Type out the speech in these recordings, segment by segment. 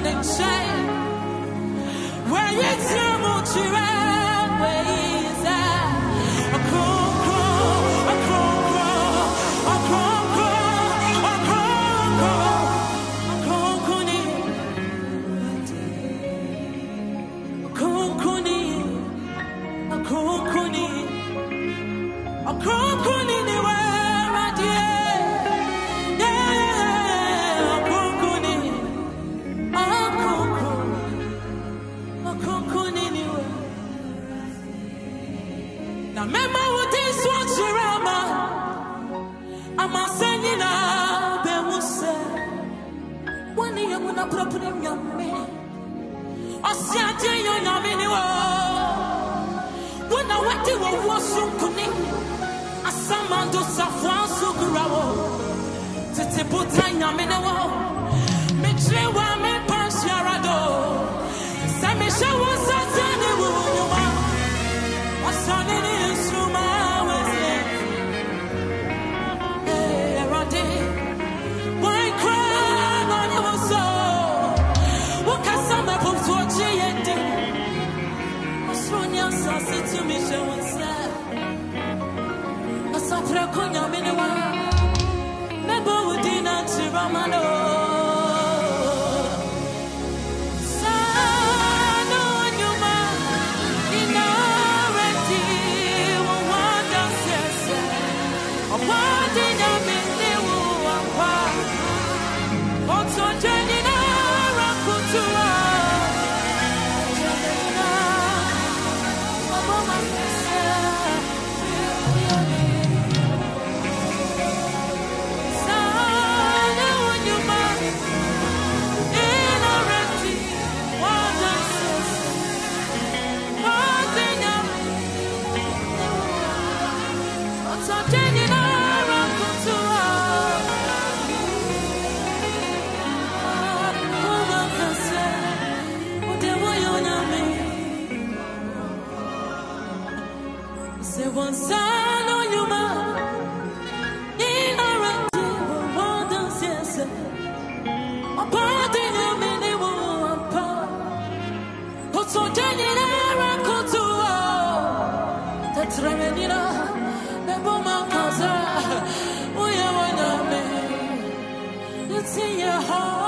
nothing. When you're won't But I know me Make Me try me see your heart.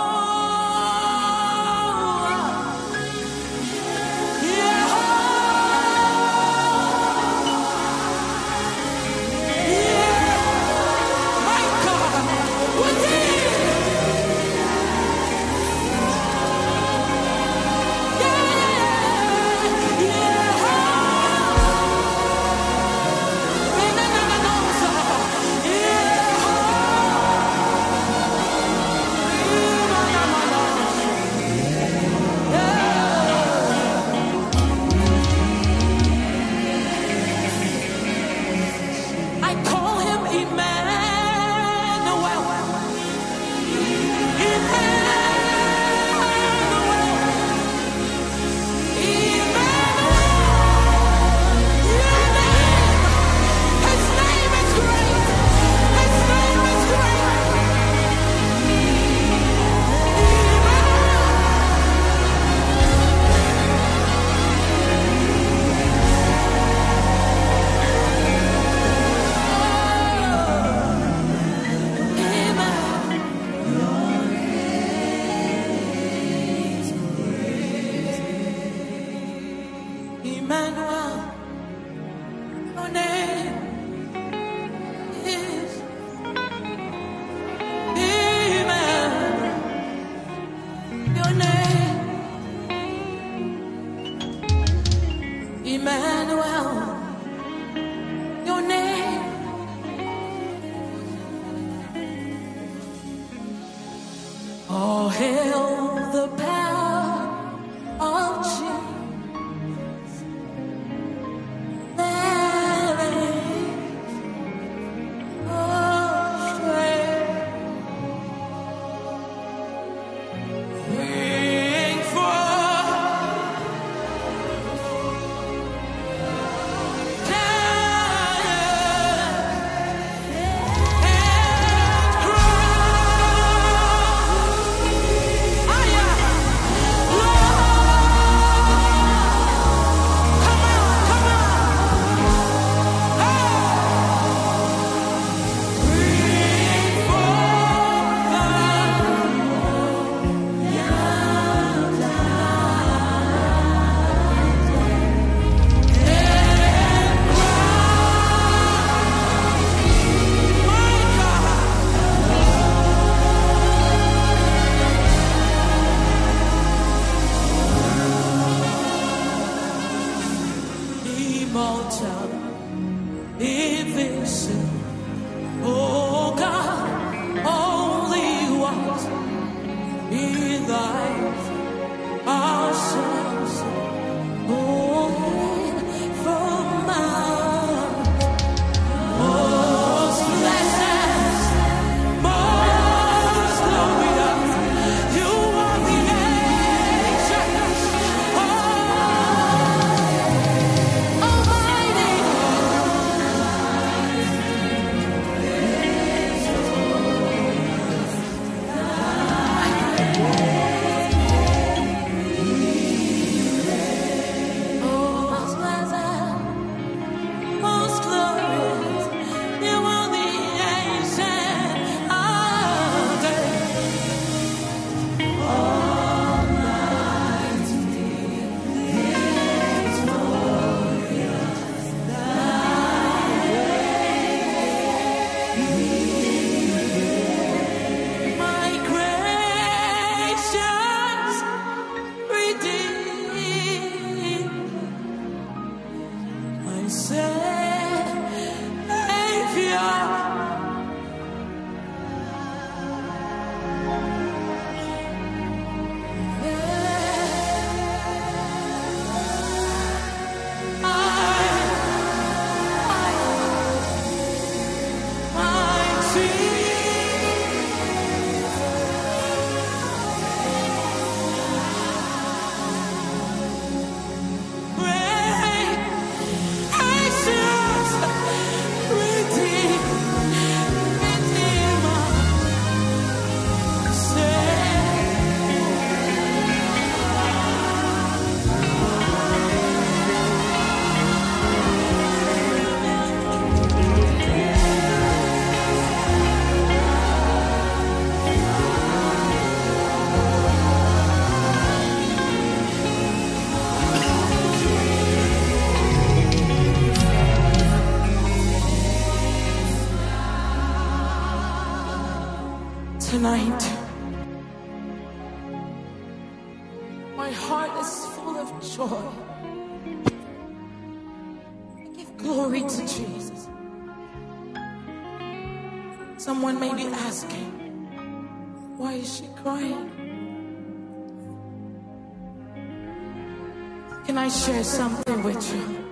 I share something with you,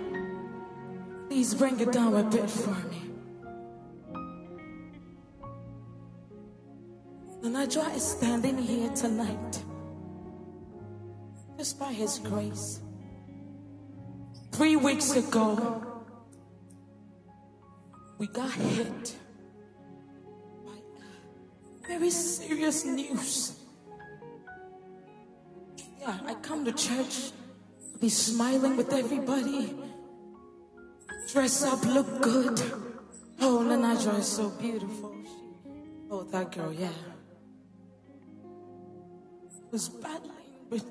please bring it down a bit for me. Nanajwa is standing here tonight just by His grace. Three weeks ago, we got hit by very serious news. Yeah, I come to church be smiling with everybody, dress up, look good. Oh, Nana Joy is so beautiful. Oh, that girl, yeah. Was battling with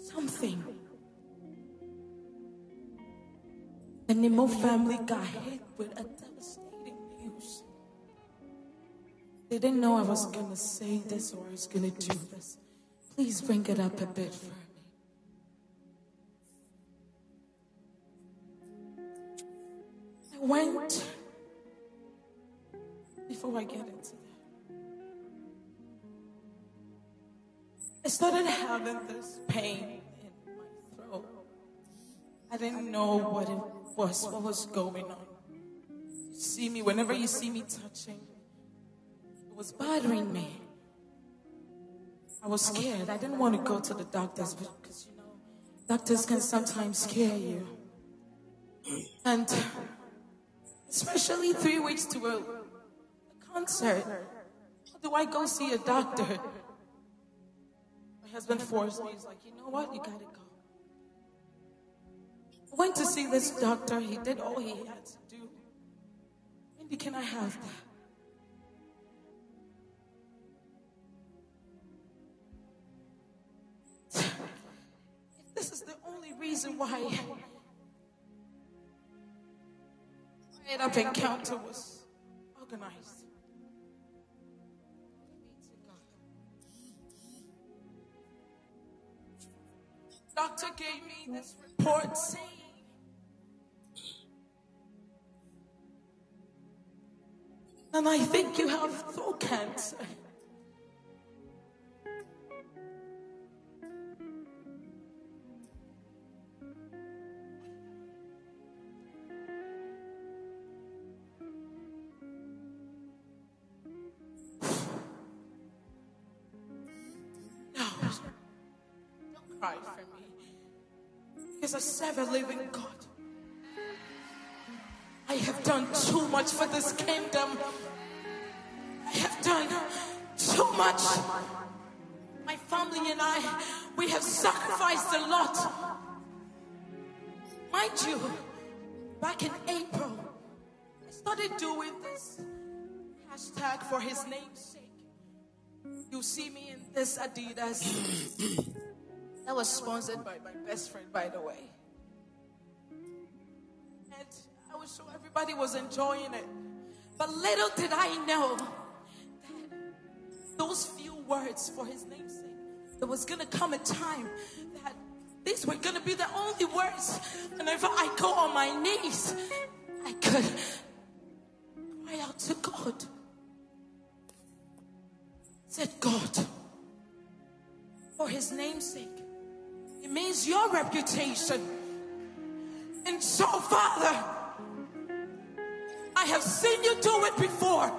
something. The Nemo family got hit with a devastating news. They didn't know I was to say this or I was to do this. Please bring it up a bit for went, before I get into that, I started having this pain in my throat. I didn't know what it was, what was going on. You see me, whenever you see me touching, it was bothering me. I was scared. I didn't want to go to the doctors because, you know, doctors can sometimes scare you. And especially three weeks to a, a concert. do I go see a doctor? My husband forced me. He's like, you know what? You gotta go. I went to see this doctor. He did all he had to do. Maybe can I have that? This is the only reason why my up encounter was organized. Doctor gave me this report saying And I think you have throat cancer. Because I serve a living God. I have done too much for this kingdom. I have done too much. My family and I, we have sacrificed a lot. Mind you, back in April, I started doing this hashtag for his namesake. You see me in this Adidas. That was sponsored by my best friend, by the way. And I was sure everybody was enjoying it. But little did I know that those few words for his namesake, there was going to come a time that these were going to be the only words. Whenever I go on my knees, I could cry out to God. Said, God, for his namesake, it means your reputation. And so, Father, I have seen you do it before.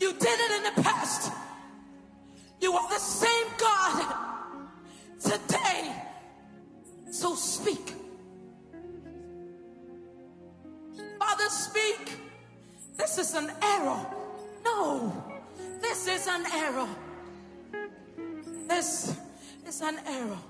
You did it in the past. You are the same God today. So speak. Father, speak. This is an error. No, this is an error. This is an error.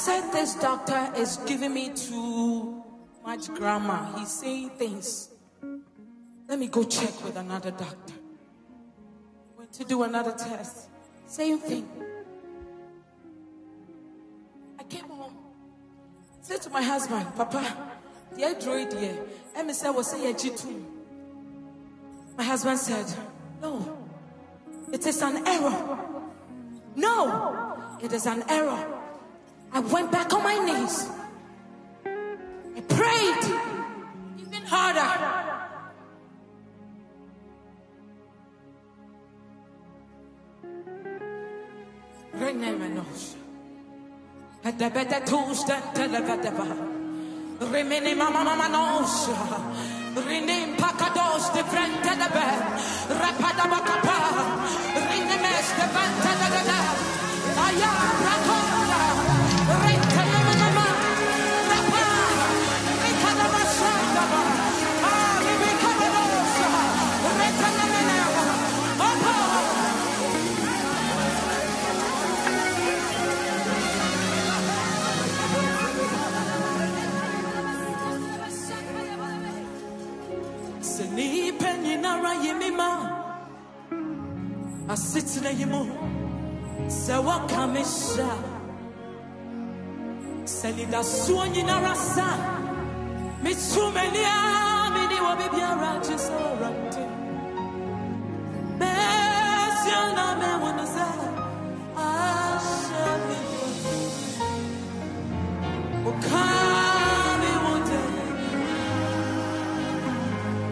Said this doctor is giving me too much grammar. He's saying things. Let me go check with another doctor. Went to do another test. Same thing. I came home. Said to my husband, Papa, aduro deɛ ɛmi sɛ wɔ sɛ yɛgye tom my husband said no it is an error no it is an error i went back on my knees i prayed even harder Renemenos. Pedebede tusten televedeba. Rimini mama mama nos. Rinim pakados de frente de be. Rapada bakapa. Asetena yi mu sɛ wɔka me hyɛ sɛ nidasoɔ nyinara sa metu m'ani a mene wɔ biribiara gye sɛ ɔwurade na no sɛ ahyɛ me woka me wo de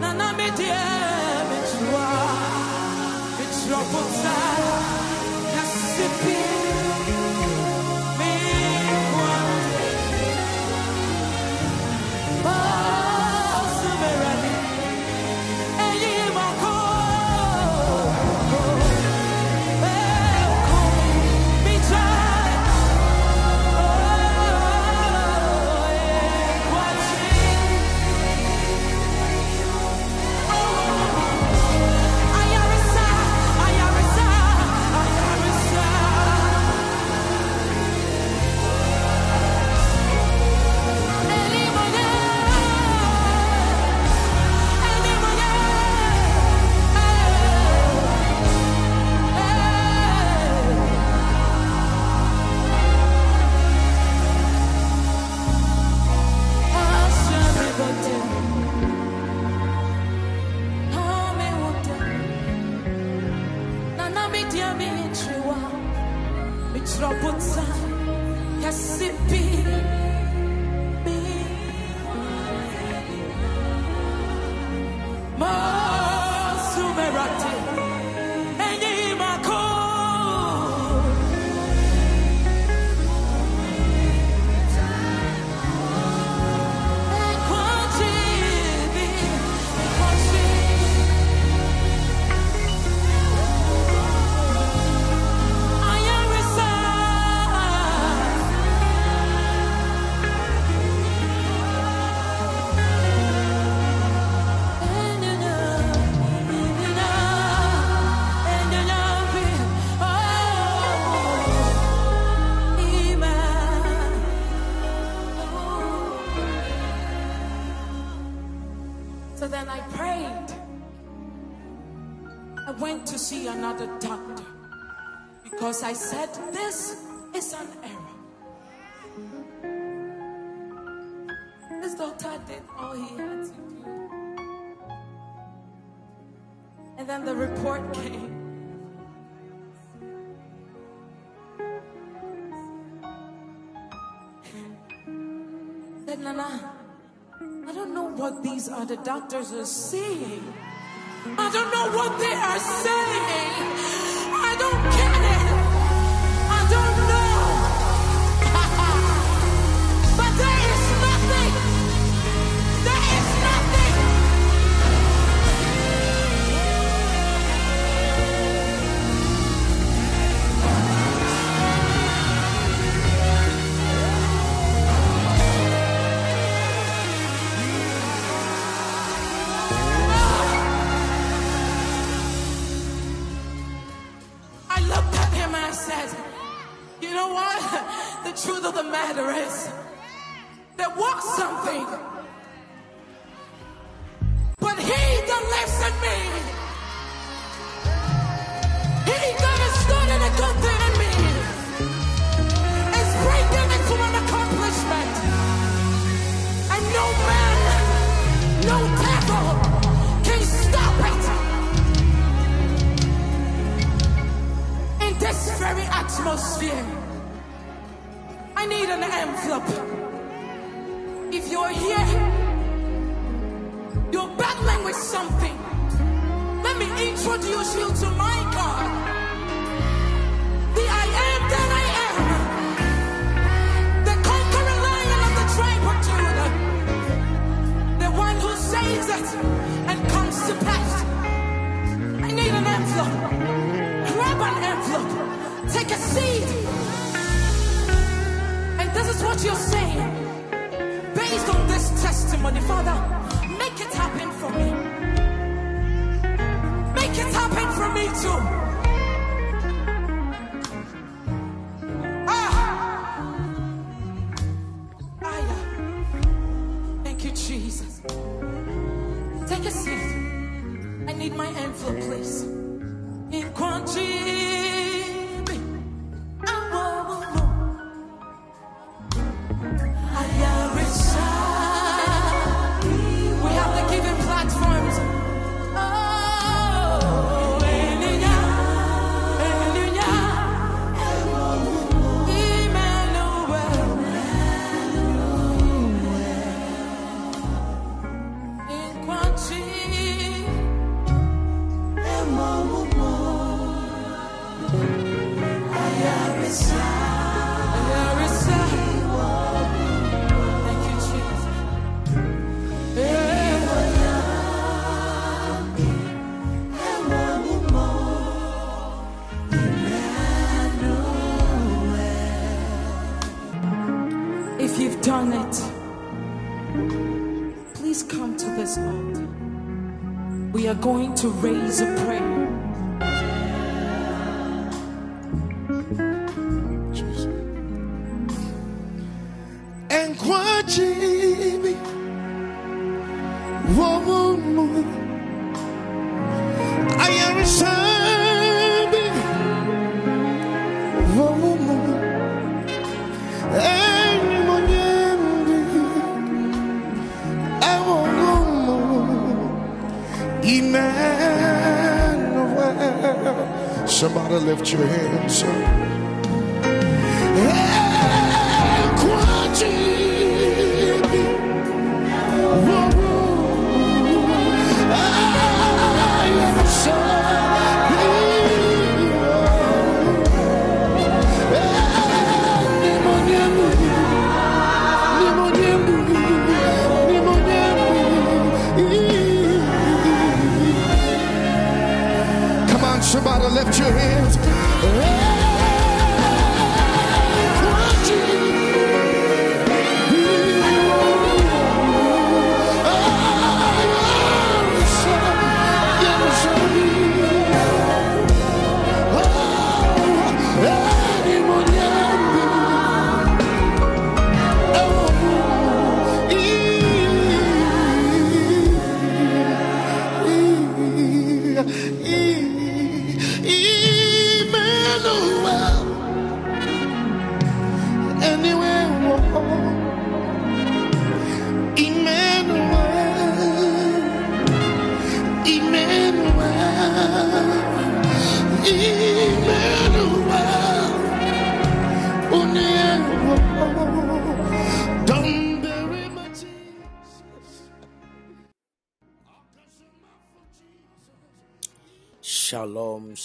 na na metua trouble time, gossiping. Emmanuel. this doctor did all he had to do. And then the report came. Said Nana, I don't know what these other doctors are saying. I don't know what they are saying. I don't care. to raise a Emmanuel. Somebody lift your hands up. Hey.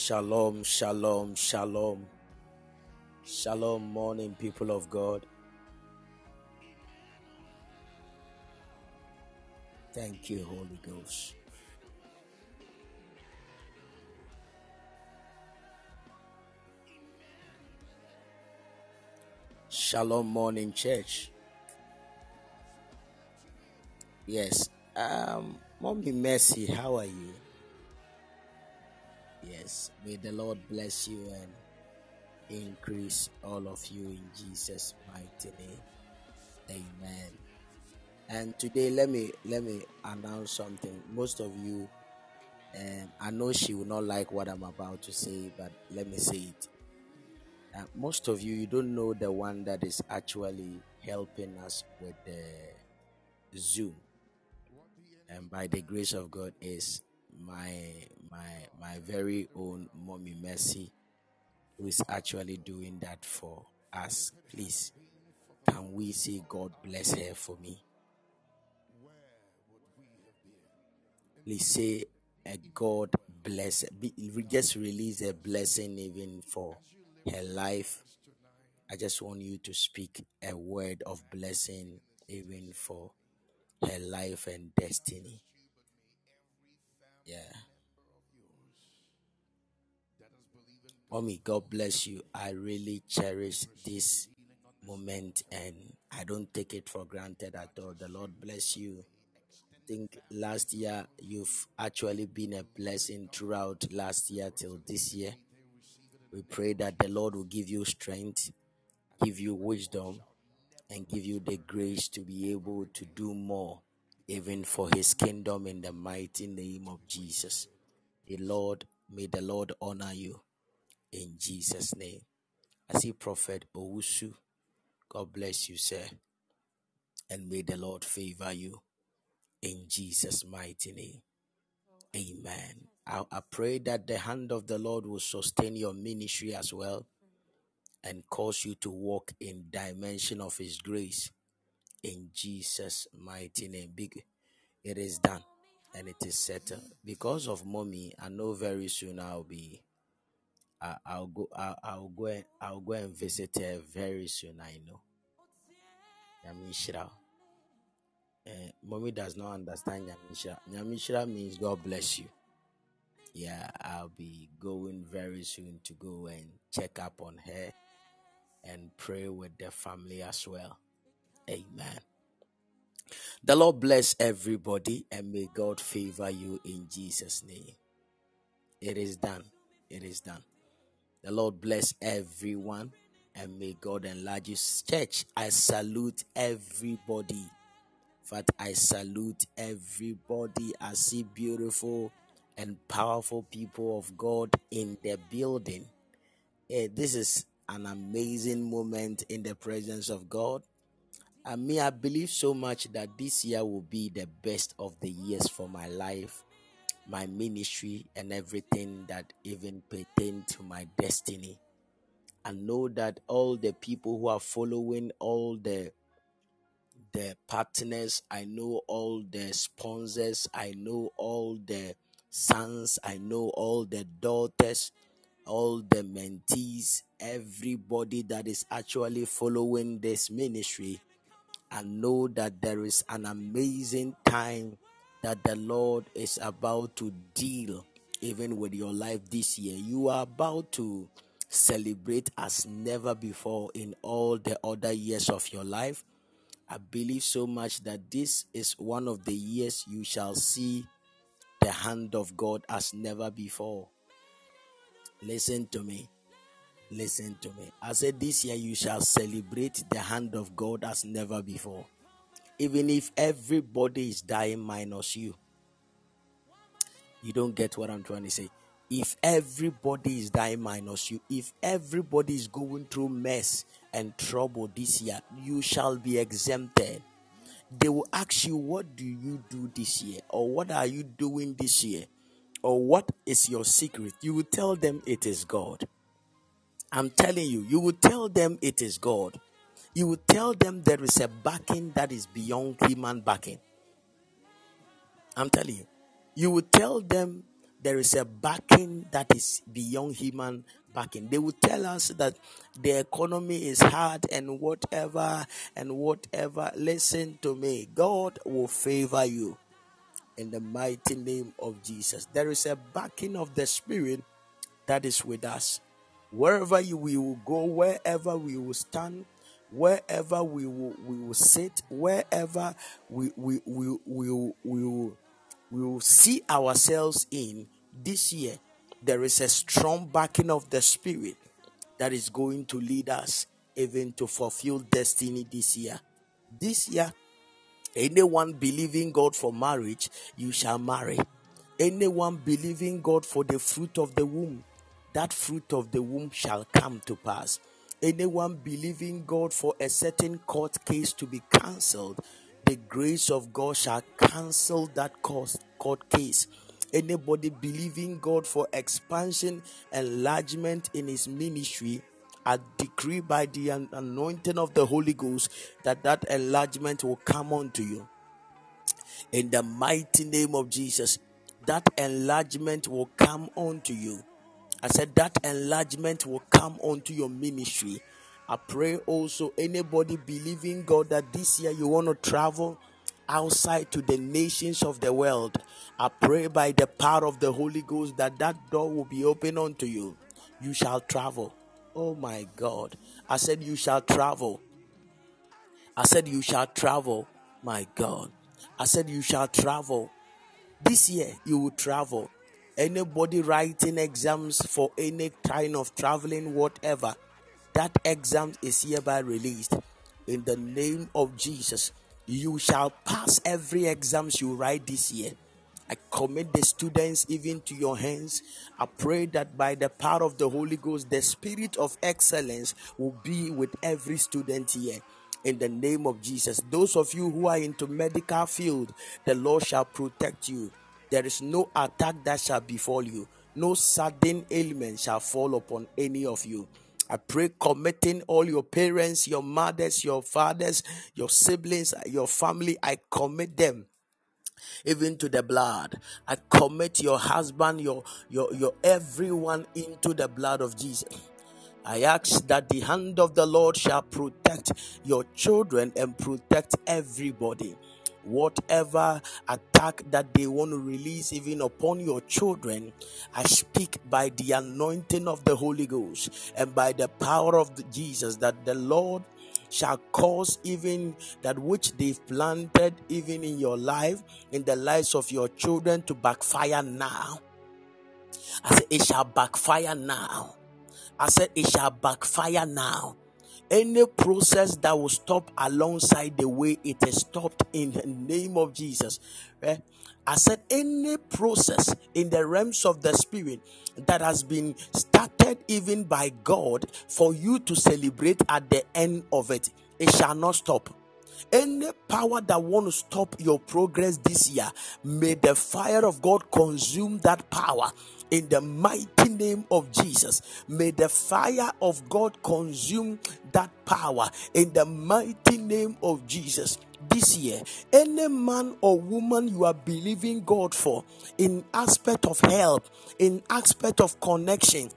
Shalom, shalom, shalom, shalom. Morning, people of God. Thank you, Holy Ghost. Shalom, morning, church. Yes, um, Mommy Mercy, how are you? Yes, may the Lord bless you and increase all of you in Jesus' mighty name. Amen. And today, let me let me announce something. Most of you, and I know she will not like what I'm about to say, but let me say it. Uh, most of you, you don't know the one that is actually helping us with the Zoom, and by the grace of God, is my my my very own mommy Mercy, who is actually doing that for us. Please, can we say God bless her for me? Please say a God bless. We just release a blessing even for her life. I just want you to speak a word of blessing even for her life and destiny. Yeah. Mommy, God bless you. I really cherish this moment and I don't take it for granted at all. The Lord bless you. I think last year you've actually been a blessing throughout last year till this year. We pray that the Lord will give you strength, give you wisdom, and give you the grace to be able to do more, even for His kingdom in the mighty name of Jesus. The Lord, may the Lord honor you in Jesus' name. I see Prophet Owusu. God bless you, sir. And may the Lord favor you in Jesus' mighty name. Amen. I, I pray that the hand of the Lord will sustain your ministry as well and cause you to walk in dimension of his grace in Jesus' mighty name. Big it is done and it is settled. Because of mommy, I know very soon I'll be I, I'll go I'll, I'll go and I'll go and visit her very soon, I know. Nyamishra. Uh, mommy does not understand Nyamishra. Nyamishra means God bless you. Yeah, I'll be going very soon to go and check up on her and pray with the family as well. Amen. The Lord bless everybody and may God favor you in Jesus' name. It is done. It is done. The Lord bless everyone and may God enlarge His church. I salute everybody. In fact, I salute everybody. I see beautiful and powerful people of God in the building. Eh, this is an amazing moment in the presence of God. I me, I believe so much that this year will be the best of the years for my life, my ministry, and everything that even pertain to my destiny. I know that all the people who are following all the the partners, I know all the sponsors, I know all the sons, I know all the daughters, all the mentees, everybody that is actually following this ministry I know that there is an amazing time that the Lord is about to deal even with your life this year. You are about to celebrate as never before in all the other years of your life. I believe so much that this is one of the years you shall see the hand of God as never before. Listen to me. Listen to me. I said this year you shall celebrate the hand of God as never before. Even if everybody is dying minus you. You don't get what I'm trying to say. If everybody is dying minus you, if everybody is going through mess and trouble this year, you shall be exempted. They will ask you, What do you do this year? Or what are you doing this year? or what is your secret, you will tell them it is God. I'm telling you, you will tell them it is God. You will tell them there is a backing that is beyond human backing. I'm telling you. You will tell them there is a backing that is beyond human backing. They will tell us that the economy is hard and whatever and whatever. Listen to me. God will favor you in the mighty name of Jesus. There is a backing of the Spirit that is with us. Wherever you, we will go, wherever we will stand, wherever we will, we will sit, wherever we, we, we, we, we, will, we will see ourselves in this year, there is a strong backing of the Spirit that is going to lead us even to fulfill destiny this year. This year, anyone believing God for marriage, you shall marry. Anyone believing God for the fruit of the womb, that fruit of the womb shall come to pass. Anyone believing God for a certain court case to be cancelled, the grace of God shall cancel that court case. Anybody believing God for expansion, enlargement in his ministry, I decree by the anointing of the Holy Ghost that that enlargement will come unto you. In the mighty name of Jesus, that enlargement will come unto you. I said that enlargement will come onto your ministry. I pray also anybody believing God that this year you want to travel outside to the nations of the world. I pray by the power of the Holy Ghost that that door will be open unto you. You shall travel. Oh my God. I said, You shall travel. I said, You shall travel. My God. I said, You shall travel. This year, you will travel. Anybody writing exams for any kind of traveling, whatever, that exam is hereby released in the name of Jesus. You shall pass every exams you write this year. I commit the students even to your hands. I pray that by the power of the Holy Ghost, the spirit of excellence will be with every student here. In the name of Jesus, those of you who are into medical field, the Lord shall protect you. There is no attack that shall befall you. No sudden ailment shall fall upon any of you. I pray, committing all your parents, your mothers, your fathers, your siblings, your family, I commit them even to the blood. I commit your husband, your your your everyone into the blood of Jesus. I ask that the hand of the Lord shall protect your children and protect everybody whatever attack that they want to release even upon your children, I speak by the anointing of the Holy Ghost and by the power of Jesus that the Lord shall cause even that which they've planted even in your life, in the lives of your children to backfire now. I said, it shall backfire now. I said, it shall backfire now any process that will stop alongside the way it is stopped in the name of Jesus. Eh? I said, any process in the realms of the spirit that has been started even by God for you to celebrate at the end of it, it shall not stop. Any power that want to stop your progress this year, may the fire of God consume that power in the mighty name of Jesus. May the fire of God consume that power in the mighty name of Jesus. This year any man or woman you are believing god for in aspect of help in aspect of connection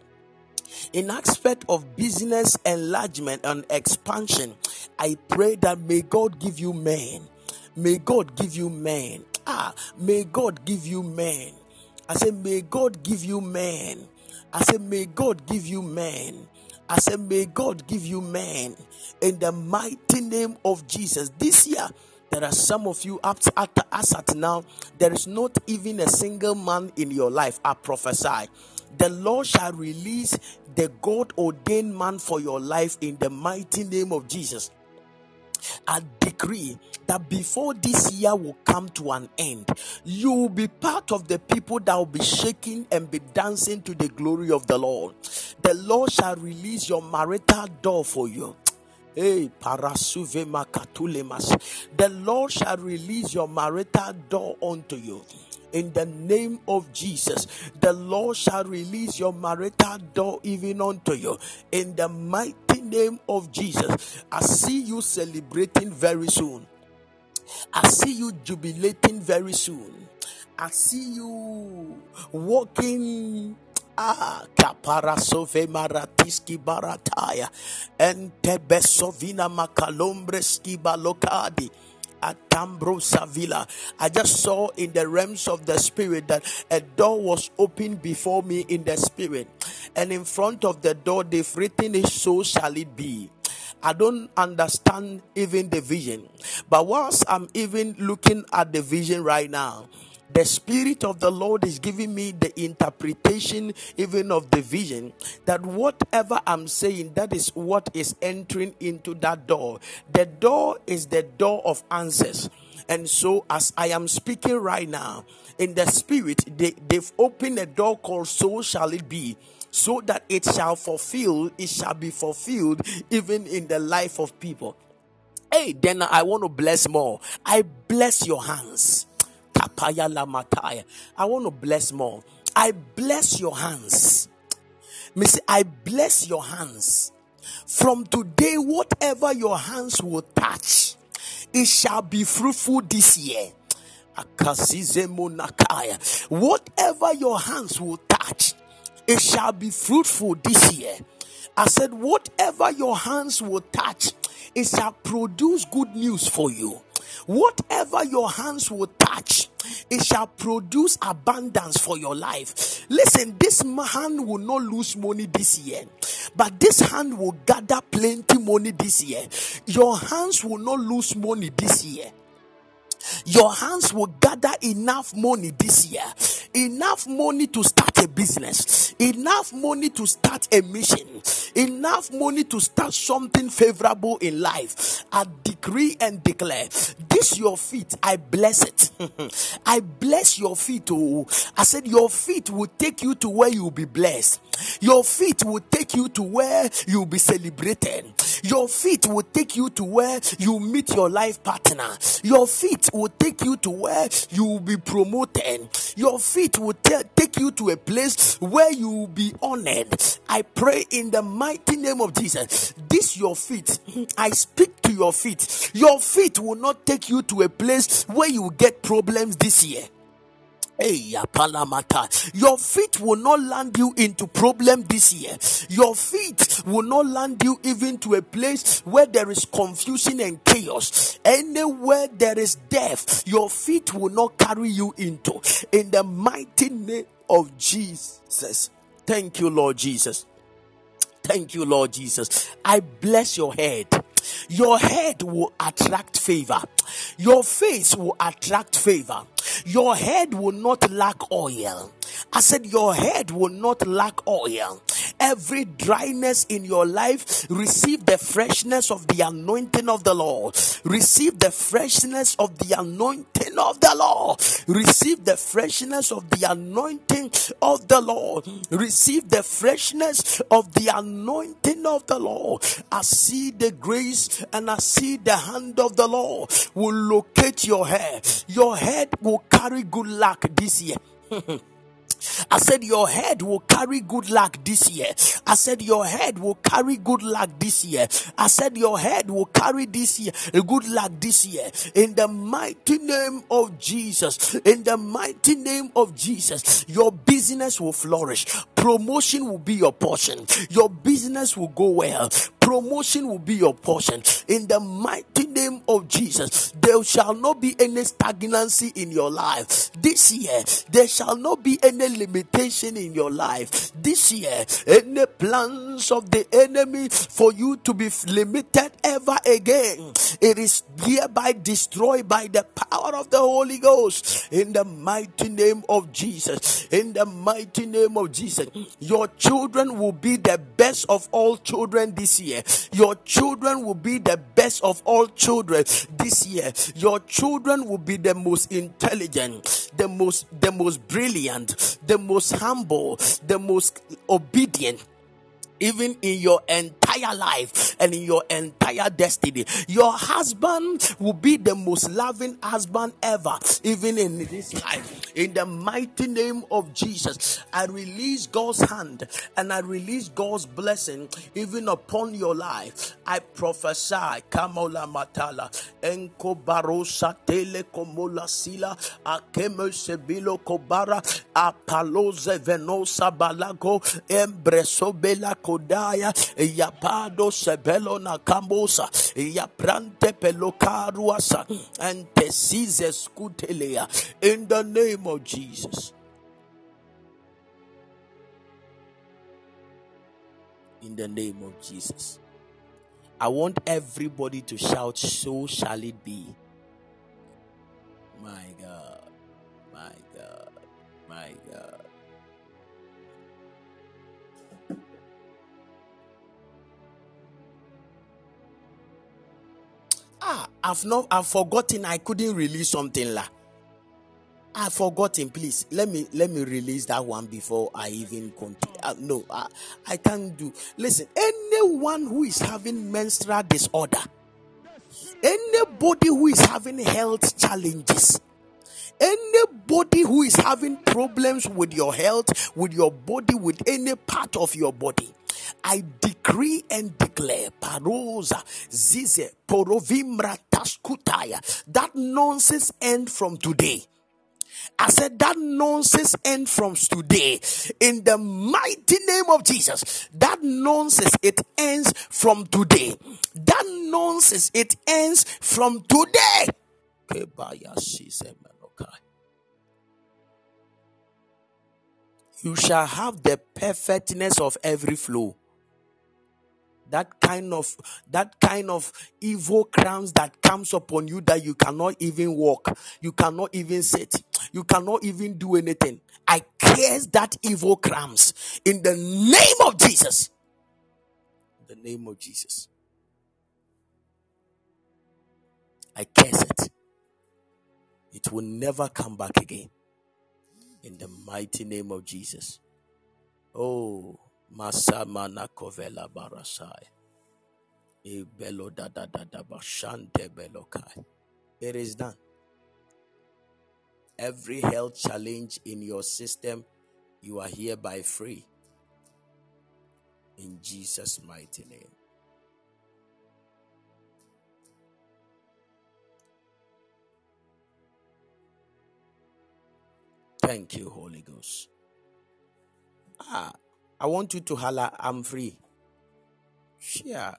in aspect of business enlargement and expansion i pray that may god give you men. May god give you men. Ah may god give you men i say may god give you men i say may god give you men I say, may God give you men in the mighty name of Jesus. This year, there are some of you up at, as at now, there is not even a single man in your life. I prophesy. The Lord shall release the God ordained man for your life in the mighty name of Jesus. I decree that before this year will come to an end, you will be part of the people that will be shaking and be dancing to the glory of the Lord. The Lord shall release your marital door for you Hey. The Lord shall release your marital door unto you. In the name of Jesus, the Lord shall release your marital door even unto you. In the mighty name of Jesus, I see you celebrating very soon. I see you jubilating very soon. I see you walking Ah, kapara sove maratiski barataya. Ente besovina makalombreski balokadi. Atambro Savila. I just saw in the realms of the spirit that a door was opened before me in the spirit, and in front of the door they've written it, so shall it be. I don't understand even the vision, but whilst I'm even looking at the vision right now, the spirit of the lord is giving me the interpretation even of the vision that whatever i'm saying that is what is entering into that door. The door is the door of answers. And so as i am speaking right now in the spirit they, they've opened a door called so shall it be so that it shall fulfill it shall be fulfilled even in the life of people hey then i want to bless more i bless your hands Kapaya Lamataya. I want to bless more. I bless your hands. Miss, I bless your hands. From today, whatever your hands will touch, it shall be fruitful this year. Whatever your hands will touch, it shall be fruitful this year. I said, whatever your hands will touch, it shall produce good news for you. Whatever your hands will touch, it shall produce abundance for your life. Listen, this hand will not lose money this year, but this hand will gather plenty money this year. Your hands will not lose money this year your hands will gather enough money this year, enough money to start a business, enough money to start a mission, enough money to start something favorable in life. I decree and declare this your feet, I bless it. I bless your feet. Oh, I said, Your feet will take you to where you'll be blessed. Your feet will take you to where you'll be celebrated. Your feet will take you to where you meet your life partner. Your feet will take you to where you will be promoted. Your feet will t- take you to a place where you will be honored. I pray in the mighty name of Jesus. This your feet. I speak to your feet. Your feet will not take you to a place where you will get problems this year. Your feet will not land you into problem this year. Your feet will not land you even to a place where there is confusion and chaos. Anywhere there is death, your feet will not carry you into. In the mighty name of Jesus. Thank you, Lord Jesus. Thank you, Lord Jesus. I bless your head. Your head will attract favor. Your face will attract favor. Your head will not lack oil. I said, Your head will not lack oil. Every dryness in your life, receive the freshness of the anointing of the Lord. Receive the freshness of the anointing of the Lord. Receive the freshness of the anointing of the Lord. Receive the freshness of the anointing of the Lord. I see the grace and I see the hand of the Lord will locate your hair. Your head will carry good luck this year. I said, Your head will carry good luck this year. I said, Your head will carry good luck this year. I said, Your head will carry this year, a good luck this year. In the mighty name of Jesus. In the mighty name of Jesus. Your business will flourish. Promotion will be your portion. Your business will go well promotion will be your portion in the mighty name of Jesus. There shall not be any stagnancy in your life this year. There shall not be any limitation in your life this year. Any plans of the enemy for you to be limited ever again, it is hereby destroyed by the power of the Holy Ghost in the mighty name of Jesus. In the mighty name of Jesus, your children will be the best of all children this year year. Your children will be the best of all children this year. Your children will be the most intelligent, the most the most brilliant, the most humble, the most obedient even in your entire life and in your entire destiny. Your husband will be the most loving husband ever, even in this life. In the mighty name of Jesus, I release God's hand and I release God's blessing even upon your life. I prophesy, Kamola Matala, Enko Barosa Tele Komola Sila, Akeme Sebilo Kobara, Apaloze Venosa Balago, Embreso Bela Kodaya, Yapado Sebelo Nakambosa, Yaprante Pelokaruasa, and Tesize Skutelea, in the name of Jesus. In the name of Jesus. I want everybody to shout, So shall it be. My God, my God, my God. Ah, I've not, I've forgotten. I couldn't release something like. I've forgotten. Please let me let me release that one before I even continue. Uh, no, I, I can't do. Listen, anyone who is having menstrual disorder, anybody who is having health challenges, anybody who is having problems with your health, with your body, with any part of your body, I decree and declare, Parosa, Zize, Porovimra Taskutaya, that nonsense end from today. I said that nonsense end from today. In the mighty name of Jesus, that nonsense it ends from today. That nonsense it ends from today. You shall have the perfectness of every flow. That kind of that kind of evil crowns that comes upon you that you cannot even walk you cannot even sit you cannot even do anything. I curse that evil crowns in the name of jesus. The name of jesus. I curse it it will never come back again in the mighty name of jesus oh Masamana kovela barasai. Bashante. It is done. Every health challenge in your system, you are hereby free. In Jesus' mighty name. Thank you, Holy Ghost. Ah, I want you to holler, I'm free. Share.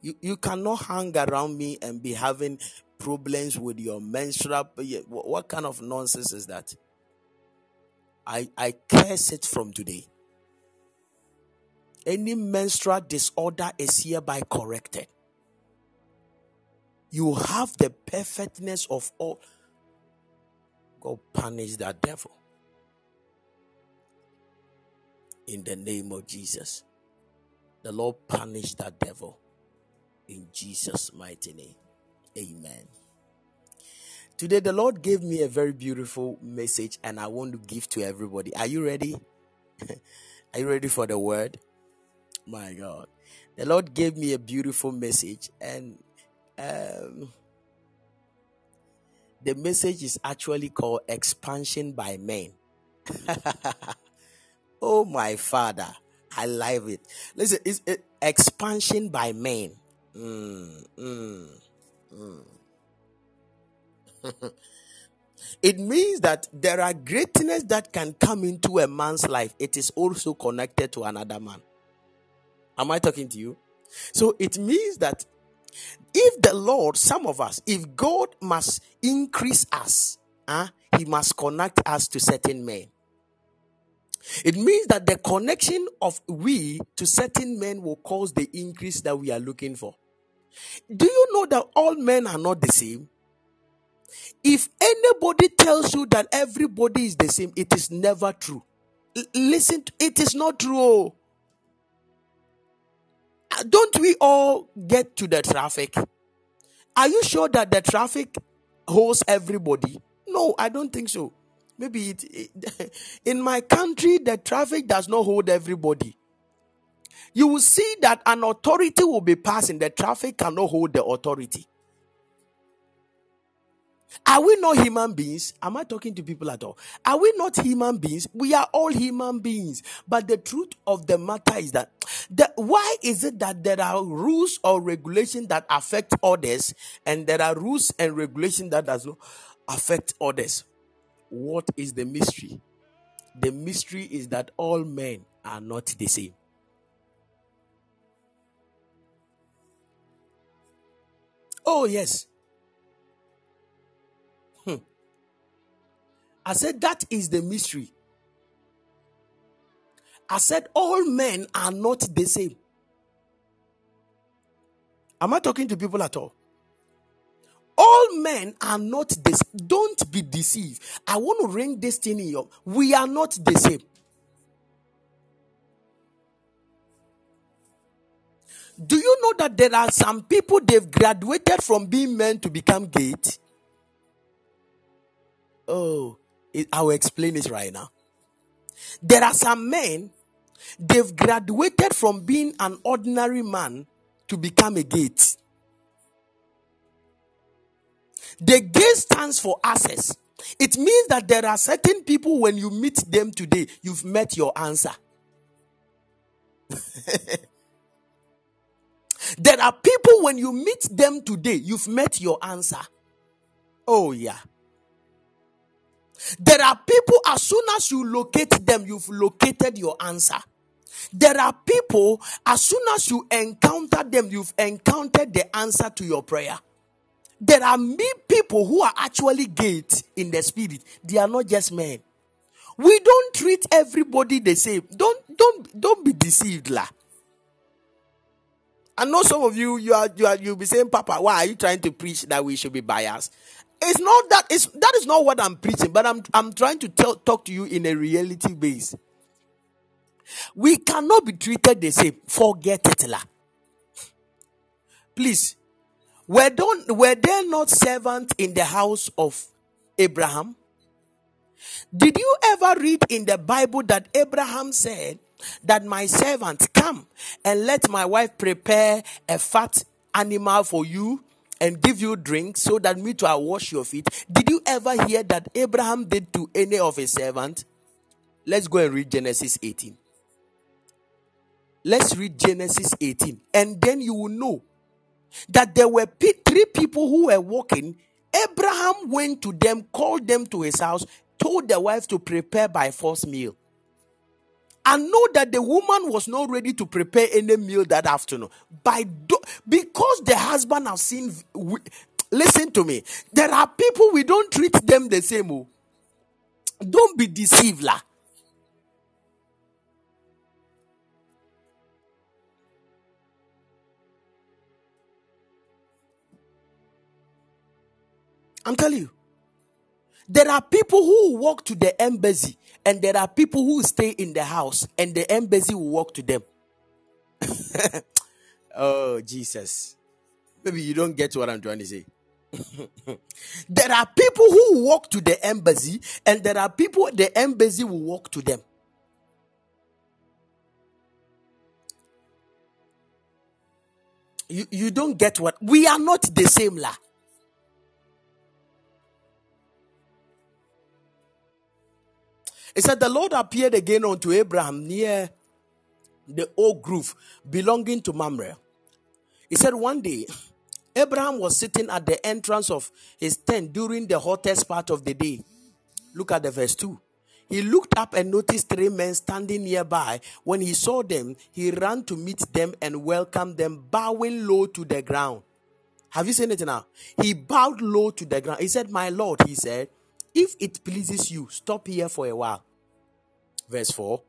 You, you cannot hang around me and be having problems with your menstrual. What kind of nonsense is that? I, I curse it from today. Any menstrual disorder is hereby corrected. You have the perfectness of all. God punish that devil in the name of Jesus. The Lord punish that devil in Jesus' mighty name. Amen. Today, the Lord gave me a very beautiful message, and I want to give to everybody. Are you ready? Are you ready for the word? My God. The Lord gave me a beautiful message, and um, the message is actually called Expansion by Men. Oh, my Father. I love it. Listen, it's it, expansion by men. Mm, mm, mm. it means that there are greatness that can come into a man's life. It is also connected to another man. Am I talking to you? So it means that if the Lord, some of us, if God must increase us, uh, He must connect us to certain men. It means that the connection of we to certain men will cause the increase that we are looking for. Do you know that all men are not the same? If anybody tells you that everybody is the same, it is never true. L- listen, it is not true. Don't we all get to the traffic? Are you sure that the traffic holds everybody? No, I don't think so. Maybe it, it in my country the traffic does not hold everybody. You will see that an authority will be passing, the traffic cannot hold the authority. Are we not human beings? Am I talking to people at all? Are we not human beings? We are all human beings. But the truth of the matter is that why is it that there are rules or regulations that affect others and there are rules and regulations that does not affect others? What is the mystery? The mystery is that all men are not the same. Oh, yes. I said, that is the mystery. I said, all men are not the same. Am I talking to people at all? All men are not this. Don't be deceived. I want to ring this thing in your. We are not the same. Do you know that there are some people they've graduated from being men to become gate? Oh, I will explain it right now. There are some men, they've graduated from being an ordinary man to become a gate. The gate stands for access. It means that there are certain people when you meet them today, you've met your answer. there are people when you meet them today, you've met your answer. Oh, yeah. There are people, as soon as you locate them, you've located your answer. There are people, as soon as you encounter them, you've encountered the answer to your prayer. There are me people who are actually gates in the spirit. They are not just men. We don't treat everybody the same. Don't don't don't be deceived, lah. I know some of you you are you are you'll be saying, Papa, why are you trying to preach that we should be biased? It's not that it's that is not what I'm preaching, but I'm I'm trying to tell talk to you in a reality base. We cannot be treated the same. Forget it, la. Please, were don't were there not servants in the house of Abraham? Did you ever read in the Bible that Abraham said that my servants come and let my wife prepare a fat animal for you and give you drink so that me too wash your feet. Did you ever hear that Abraham did to any of his servants? Let's go and read Genesis 18. Let's read Genesis 18, and then you will know that there were three people who were walking. Abraham went to them, called them to his house, told the wife to prepare by force meal and know that the woman was not ready to prepare any meal that afternoon. By do, because the husband has seen. We- Listen to me. There are people we don't treat them the same. Oh. Don't be deceived, lah. I'm telling you. There are people who walk to the embassy and there are people who stay in the house and the embassy will walk to them. oh, Jesus. Maybe you don't get what I'm trying to say. there are people who walk to the embassy and there are people the embassy will walk to them. You, you don't get what we are not the same la. It said, The Lord appeared again unto Abraham near the oak grove belonging to Mamre. He said, One day, Abraham was sitting at the entrance of his tent during the hottest part of the day. Look at the verse 2. He looked up and noticed three men standing nearby. When he saw them, he ran to meet them and welcomed them, bowing low to the ground. Have you seen it now? He bowed low to the ground. He said, My Lord, he said, if it pleases you, stop here for a while. Verse 4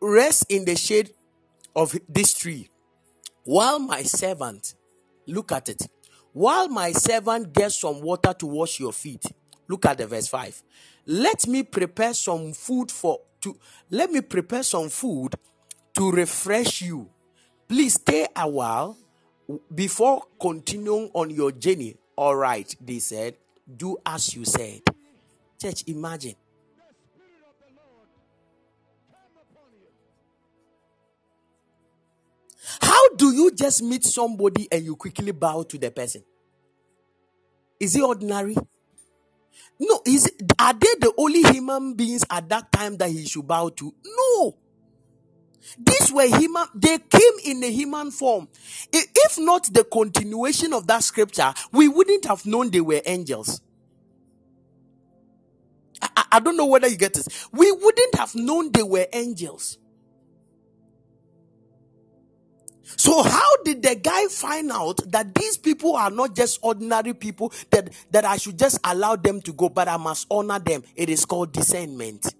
Rest in the shade of this tree while my servant, look at it, while my servant gets some water to wash your feet. Look at the verse 5. Let me prepare some food for to let me prepare some food to refresh you. Please stay a while before continuing on your journey. All right, they said do as you said. Church, imagine. How do you just meet somebody and you quickly bow to the person? Is it ordinary? No, is are they the only human beings at that time that he should bow to? No. These were human, they came in a human form. If not the continuation of that scripture, we wouldn't have known they were angels. I, I don't know whether you get this. We wouldn't have known they were angels. So how did the guy find out that these people are not just ordinary people that, that I should just allow them to go, but I must honor them? It is called discernment.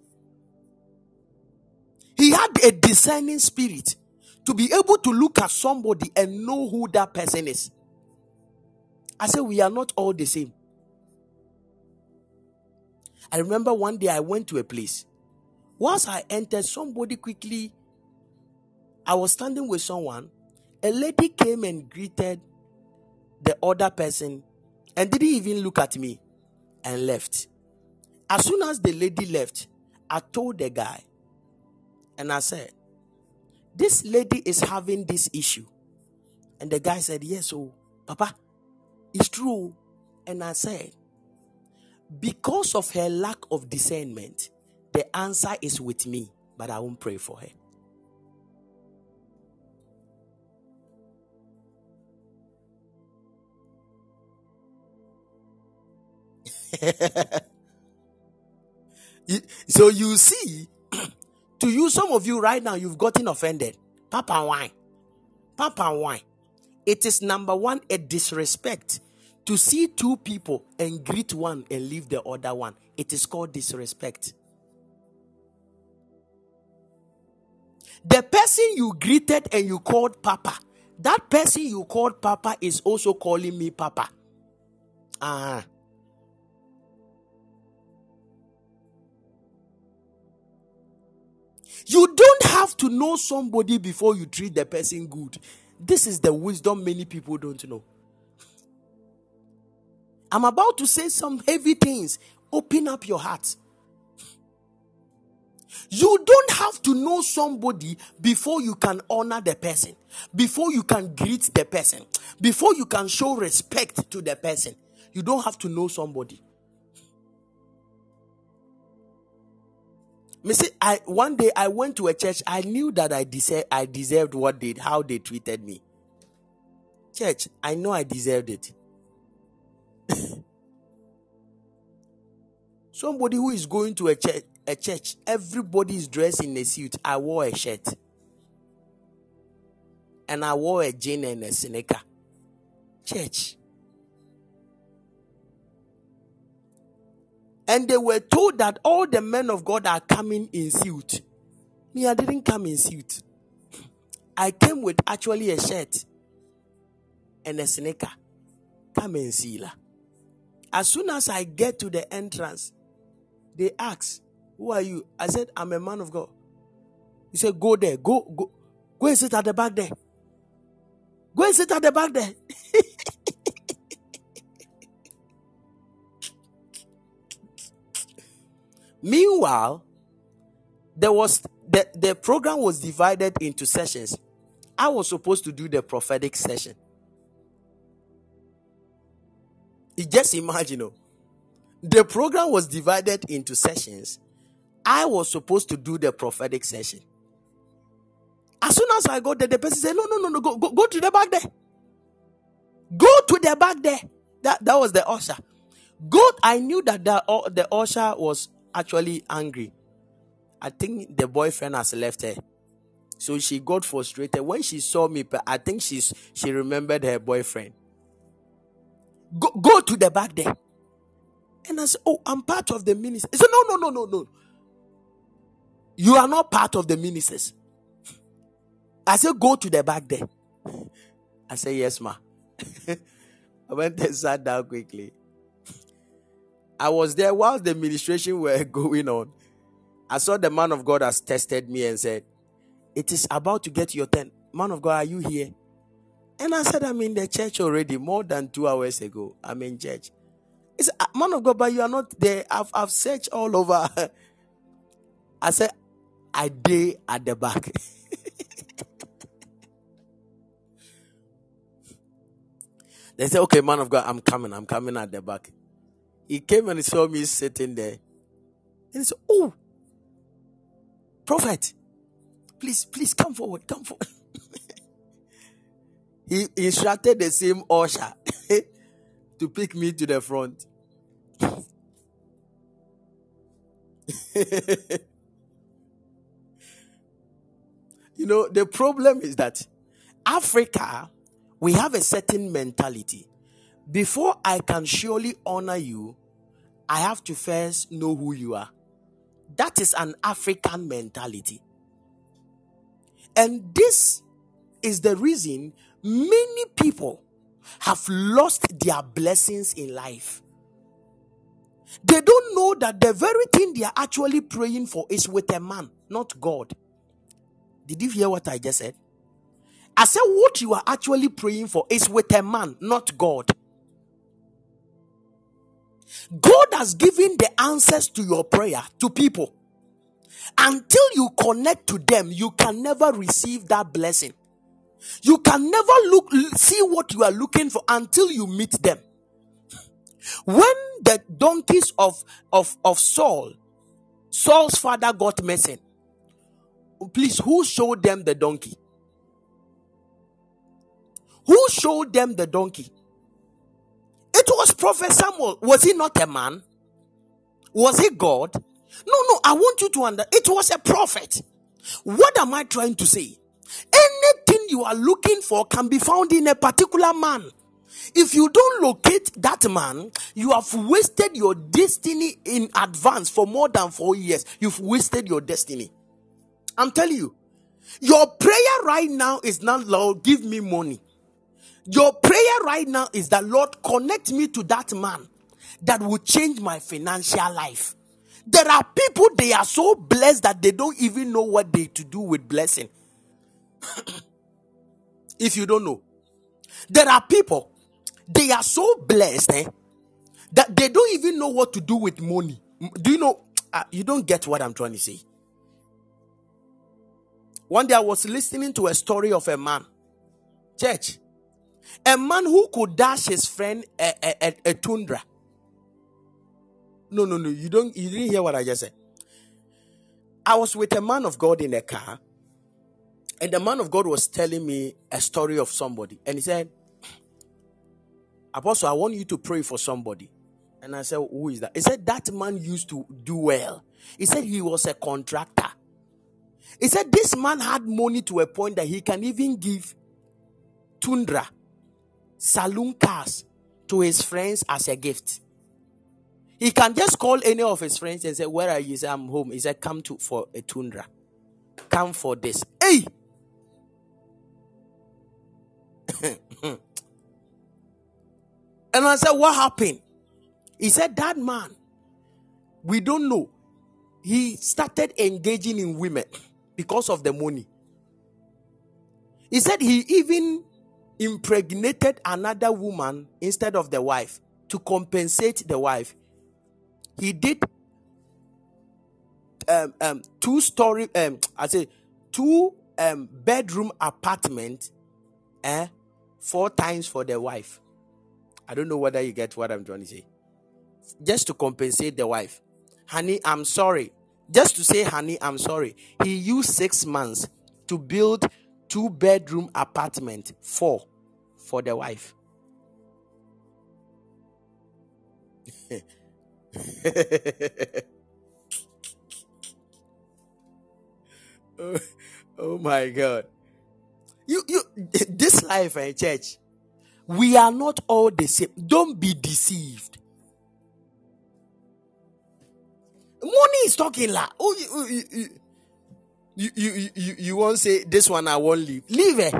He had a discerning spirit to be able to look at somebody and know who that person is. I said, we are not all the same. I remember one day I went to a place. Once I entered, somebody quickly, I was standing with someone. A lady came and greeted the other person and didn't even look at me and left. As soon as the lady left, I told the guy, and I said, This lady is having this issue. And the guy said, Yes, oh, Papa, it's true. And I said, Because of her lack of discernment, the answer is with me, but I won't pray for her. so you see to you, some of you right now, you've gotten offended. Papa, why? Papa, why? It is number one, a disrespect to see two people and greet one and leave the other one. It is called disrespect. The person you greeted and you called Papa, that person you called Papa is also calling me Papa. Ah. Uh, You don't have to know somebody before you treat the person good. This is the wisdom many people don't know. I'm about to say some heavy things. Open up your heart. You don't have to know somebody before you can honor the person, before you can greet the person, before you can show respect to the person. You don't have to know somebody. Me I one day I went to a church. I knew that I deserved I deserved what they how they treated me. Church, I know I deserved it. Somebody who is going to a church, a church, everybody is dressed in a suit. I wore a shirt. And I wore a jean and a sneaker. Church. And they were told that all the men of God are coming in suit. Me, I didn't come in suit. I came with actually a shirt and a sneaker. Come and see. La. As soon as I get to the entrance, they ask, Who are you? I said, I'm a man of God. He said, Go there. Go, go, go and sit at the back there. Go and sit at the back there. Meanwhile, there was the, the program was divided into sessions. I was supposed to do the prophetic session. You just imagine, oh, the program was divided into sessions. I was supposed to do the prophetic session. As soon as I got there, the person said, No, no, no, no, go, go, go to the back there. Go to the back there. That, that was the usher. Go, I knew that the, uh, the usher was actually angry. I think the boyfriend has left her. So she got frustrated. When she saw me, I think she's she remembered her boyfriend. Go, go to the back there. And I said, Oh, I'm part of the ministry. He said, No, no, no, no, no. You are not part of the ministers. I said, Go to the back there. I said, Yes, ma. I went and sat down quickly. I was there while the administration were going on. I saw the man of God has tested me and said, It is about to get your turn. Man of God, are you here? And I said, I'm in the church already more than two hours ago. I'm in church. Said, "Ah, Man of God, but you are not there. I've, I've searched all over. I said, I day at the back. they said, Okay, man of God, I'm coming. I'm coming at the back. He came and saw me sitting there. And he said, Oh, prophet, please, please come forward, come forward. he instructed the same usher to pick me to the front. you know, the problem is that Africa, we have a certain mentality. Before I can surely honor you, I have to first know who you are. That is an African mentality. And this is the reason many people have lost their blessings in life. They don't know that the very thing they are actually praying for is with a man, not God. Did you hear what I just said? I said, what you are actually praying for is with a man, not God. God has given the answers to your prayer to people. Until you connect to them, you can never receive that blessing. You can never look see what you are looking for until you meet them. When the donkeys of of of Saul, Saul's father got missing. Please, who showed them the donkey? Who showed them the donkey? It was Prophet Samuel. Was he not a man? Was he God? No, no, I want you to understand. It was a prophet. What am I trying to say? Anything you are looking for can be found in a particular man. If you don't locate that man, you have wasted your destiny in advance for more than four years. You've wasted your destiny. I'm telling you. Your prayer right now is not, Lord, give me money. Your prayer right now is that, Lord, connect me to that man that will change my financial life. There are people, they are so blessed that they don't even know what they to do with blessing. if you don't know, there are people, they are so blessed eh, that they don't even know what to do with money. Do you know? Uh, you don't get what I'm trying to say. One day I was listening to a story of a man, church, a man who could dash his friend a, a, a, a tundra. No, no, no. You don't. You didn't hear what I just said. I was with a man of God in a car, and the man of God was telling me a story of somebody, and he said, "Apostle, I want you to pray for somebody." And I said, "Who is that?" He said, "That man used to do well." He said he was a contractor. He said this man had money to a point that he can even give Tundra saloon cars to his friends as a gift. He can just call any of his friends and say, Where are you? He said, I'm home. He said, Come to for a tundra. Come for this. Hey! and I said, What happened? He said, That man, we don't know. He started engaging in women because of the money. He said he even impregnated another woman instead of the wife to compensate the wife. He did um, um, two story, um, I say two um, bedroom apartment, eh, four times for the wife. I don't know whether you get what I'm trying to say. Just to compensate the wife. Honey, I'm sorry. Just to say, honey, I'm sorry. He used six months to build two bedroom apartment, four for the wife. oh, oh my God. You, you, this life in church, we are not all the same. Don't be deceived. Money is talking la. Oh, you, you, you, you, you, won't say this one I won't leave. Leave it.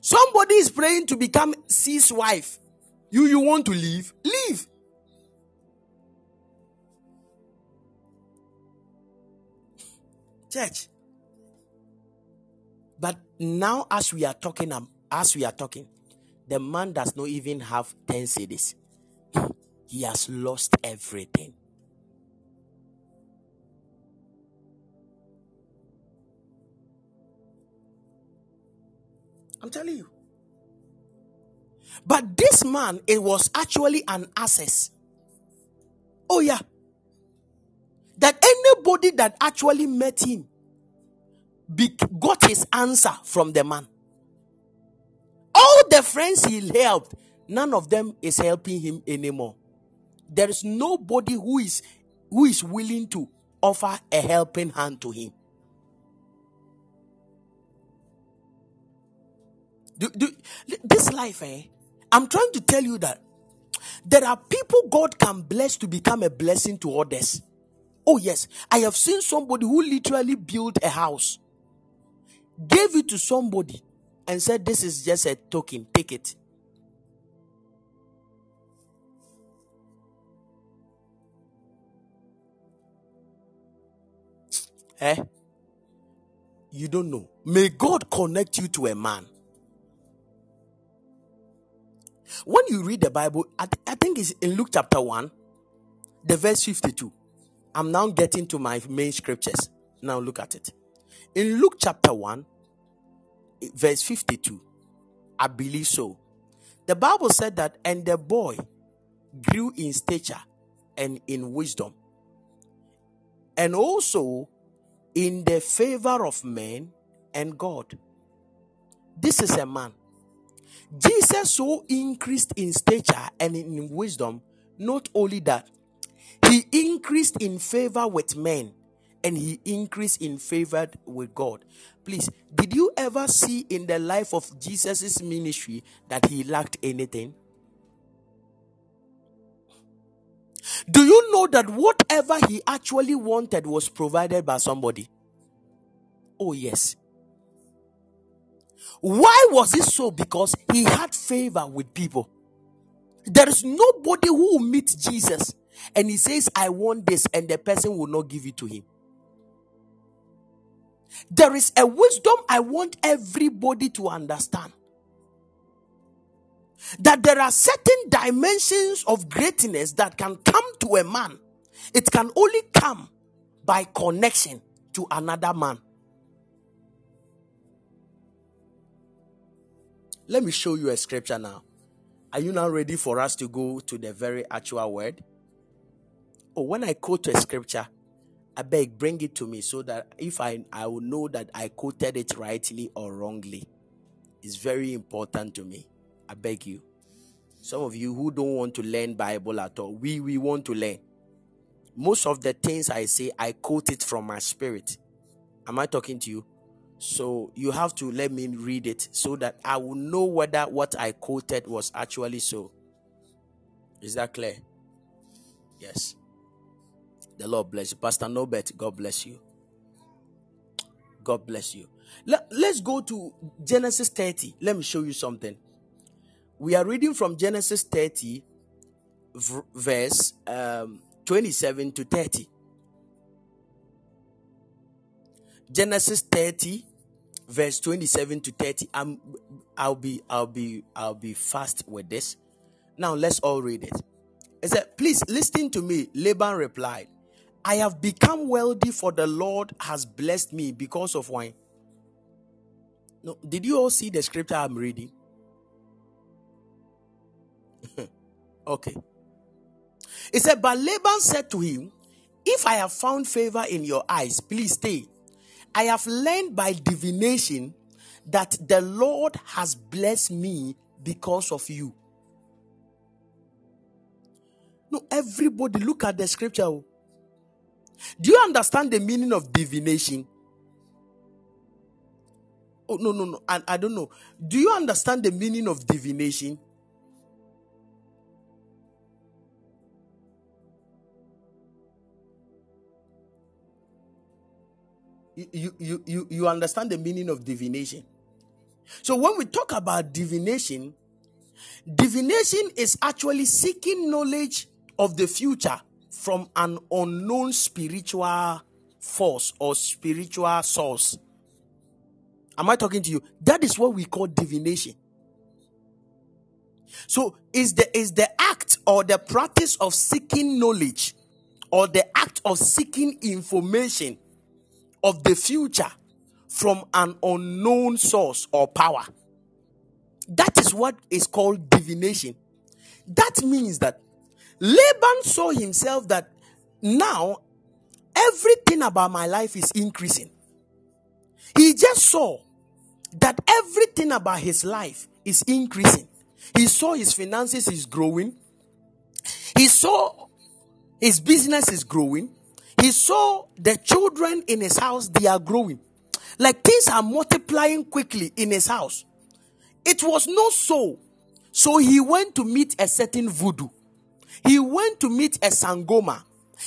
Somebody is praying to become C's wife. You you want to leave? Leave. Church. But now, as we are talking um, as we are talking, the man does not even have 10 cedis. He has lost everything. I'm telling you. But this man, it was actually an access. Oh, yeah. That anybody that actually met him got his answer from the man. All the friends he helped, none of them is helping him anymore. There is nobody who is who is willing to offer a helping hand to him. Do, do, this life, eh? I'm trying to tell you that there are people God can bless to become a blessing to others. Oh, yes. I have seen somebody who literally built a house, gave it to somebody, and said, This is just a token, take it. Eh? You don't know. May God connect you to a man When you read the Bible, I, th- I think it's in Luke chapter 1, the verse 52. I'm now getting to my main scriptures. Now look at it. In Luke chapter 1, verse 52, I believe so. The Bible said that, and the boy grew in stature and in wisdom, and also in the favor of men and God. This is a man Jesus so increased in stature and in wisdom, not only that, he increased in favor with men and he increased in favor with God. Please, did you ever see in the life of Jesus' ministry that he lacked anything? Do you know that whatever he actually wanted was provided by somebody? Oh, yes. Why was it so? Because he had favor with people. There is nobody who will meet Jesus and he says, I want this, and the person will not give it to him. There is a wisdom I want everybody to understand that there are certain dimensions of greatness that can come to a man. It can only come by connection to another man. Let me show you a scripture now. Are you now ready for us to go to the very actual word? Oh, when I quote a scripture, I beg bring it to me so that if I I will know that I quoted it rightly or wrongly. It's very important to me. I beg you. Some of you who don't want to learn Bible at all, we we want to learn. Most of the things I say, I quote it from my spirit. Am I talking to you? So you have to let me read it so that I will know whether what I quoted was actually so. Is that clear? Yes. The Lord bless you. Pastor Nobet, God bless you. God bless you. Let, let's go to Genesis 30. Let me show you something. We are reading from Genesis 30, verse um, 27 to 30. Genesis 30, verse 27 to 30 i'm i'll be i'll be i'll be fast with this. Now let's all read it. It said please listen to me laban replied. I have become wealthy for the lord has blessed me because of wine. No did you all see the scripture i'm reading okay He said but laban said to him if i have found favor in your eyes please stay I have learned by divination that the Lord has blessed me because of you. No, everybody look at the scripture. Oh. Do you understand the meaning of divination? Oh, no, no, no. I, I don't know. Do you understand the meaning of divination? You, you, you, you understand the meaning of divination. So when we talk about divination, divination is actually seeking knowledge of the future from an unknown spiritual force or spiritual source. Am I talking to you? That is what we call divination. So is the is the act or the practice of seeking knowledge or the act of seeking information of the future from an unknown source or power. That is what is called divination. That means that Laban saw himself that now everything about my life is increasing. He just saw that everything about his life is increasing. He saw his finances is growing. He saw his business is growing. He saw the children in his house, they are growing. Like things are multiplying quickly in his house. It was not so. So he went to meet a certain voodoo. He went to meet a sangoma.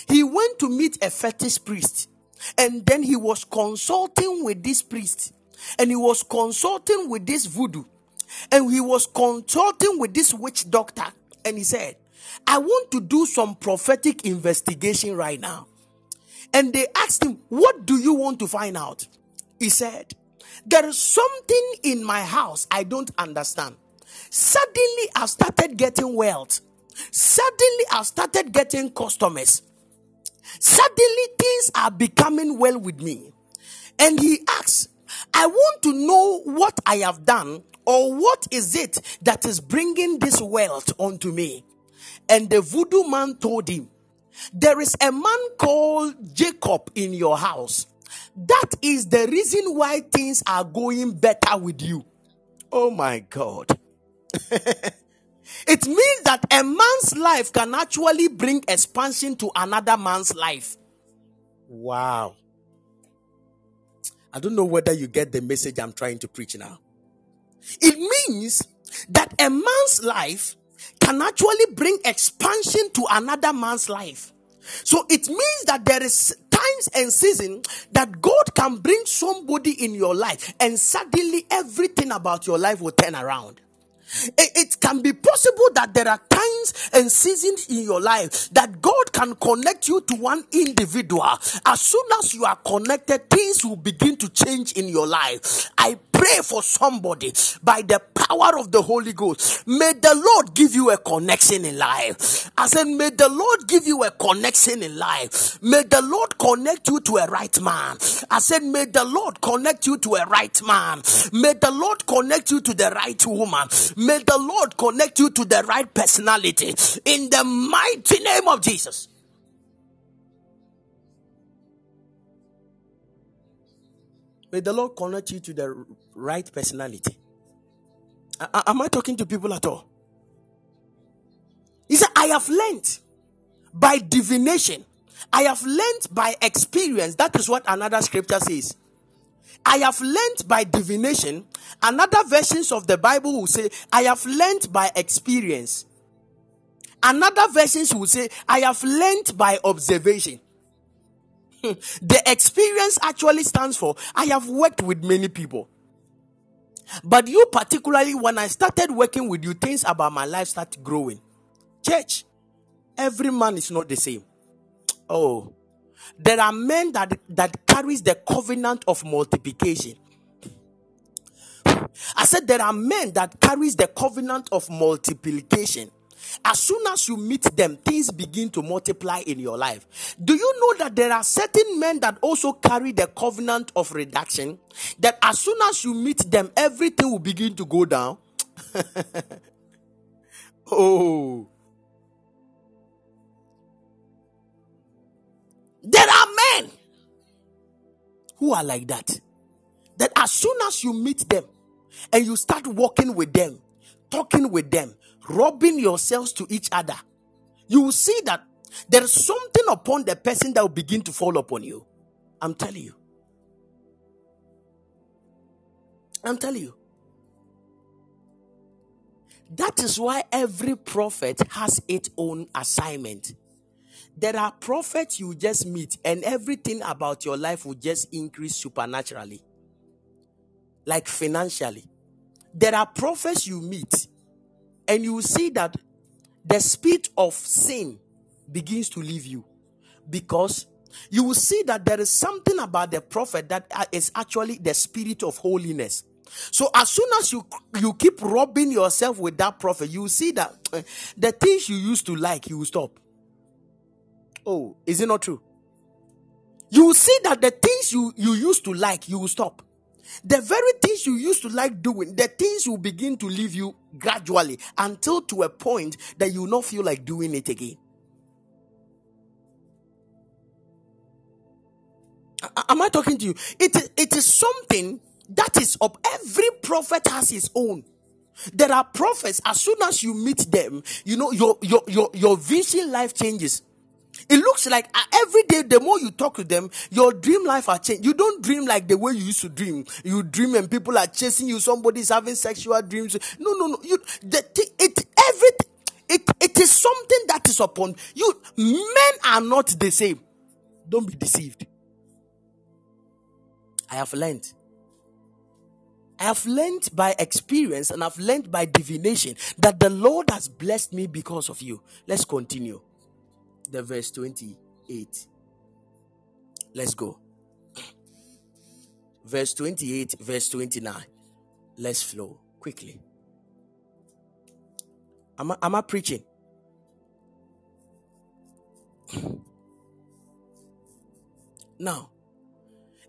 He went to meet a fetish priest. And then he was consulting with this priest. And he was consulting with this voodoo. And he was consulting with this witch doctor. And he said, I want to do some prophetic investigation right now. And they asked him, What do you want to find out? He said, There is something in my house I don't understand. Suddenly, I've started getting wealth. Suddenly, I've started getting customers. Suddenly, things are becoming well with me. And he asks, I want to know what I have done or what is it that is bringing this wealth onto me. And the voodoo man told him, There is a man called Jacob in your house. That is the reason why things are going better with you. Oh my God. it means that a man's life can actually bring expansion to another man's life. Wow. I don't know whether you get the message I'm trying to preach now. It means that a man's life can actually bring expansion to another man's life. So it means that there is times and season that God can bring somebody in your life and suddenly everything about your life will turn around. It, can be possible that there are times and seasons in your life that God can connect you to one individual. As soon as you are connected, things will begin to change in your life. I pray for somebody by the power of the Holy Ghost. May the Lord give you a connection in life. I said, may the Lord give you a connection in life. May the Lord connect you to a right man. I said, may the Lord connect you to a right man. May the Lord connect you to the right woman. May the Lord connect you to the right personality in the mighty name of Jesus. May the Lord connect you to the right personality. am I talking to people at all? He said, I have learned by divination. I have learned by experience. That is what another scripture says. I have learned by divination. Another versions of the Bible will say, I have learned by experience. Another versions will say, I have learned by observation. the experience actually stands for, I have worked with many people. But you, particularly, when I started working with you, things about my life started growing. Church, every man is not the same. Oh, there are men that, that carries the covenant of multiplication. I said there are men that carries the covenant of multiplication. As soon as you meet them, things begin to multiply in your life. Do you know that there are certain men that also carry the covenant of reduction? That as soon as you meet them, everything will begin to go down. oh. There are men who are like that. That as soon as you meet them and you start walking with them, talking with them, rubbing yourselves to each other, you will see that there is something upon the person that will begin to fall upon you. I'm telling you. I'm telling you. That is why every prophet has its own assignment. There are prophets you just meet, and everything about your life will just increase supernaturally, like financially. There are prophets you meet, and you will see that the spirit of sin begins to leave you because you will see that there is something about the prophet that is actually the spirit of holiness. So as soon as you you keep rubbing yourself with that prophet, you will see that the things you used to like, you will stop. Oh, is it not true? You will see that the things you, you used to like, you will stop. The very things you used to like doing, the things will begin to leave you gradually until to a point that you will not feel like doing it again. Am I talking to you? It is, it is something that is up. Every prophet has his own. There are prophets, as soon as you meet them, you know, your, your, your, your vision life changes. It looks like uh, every day, the more you talk to them, your dream life are changed. You don't dream like the way you used to dream. You dream and people are chasing you. Somebody's having sexual dreams. No, no, no. You, the, it, everything, it, it is something that is upon you. Men are not the same. Don't be deceived. I have learned. I have learned by experience and I've learned by divination that the Lord has blessed me because of you. Let's continue. The verse 28. Let's go. Verse 28, verse 29. Let's flow quickly. Am I, am I preaching? Now,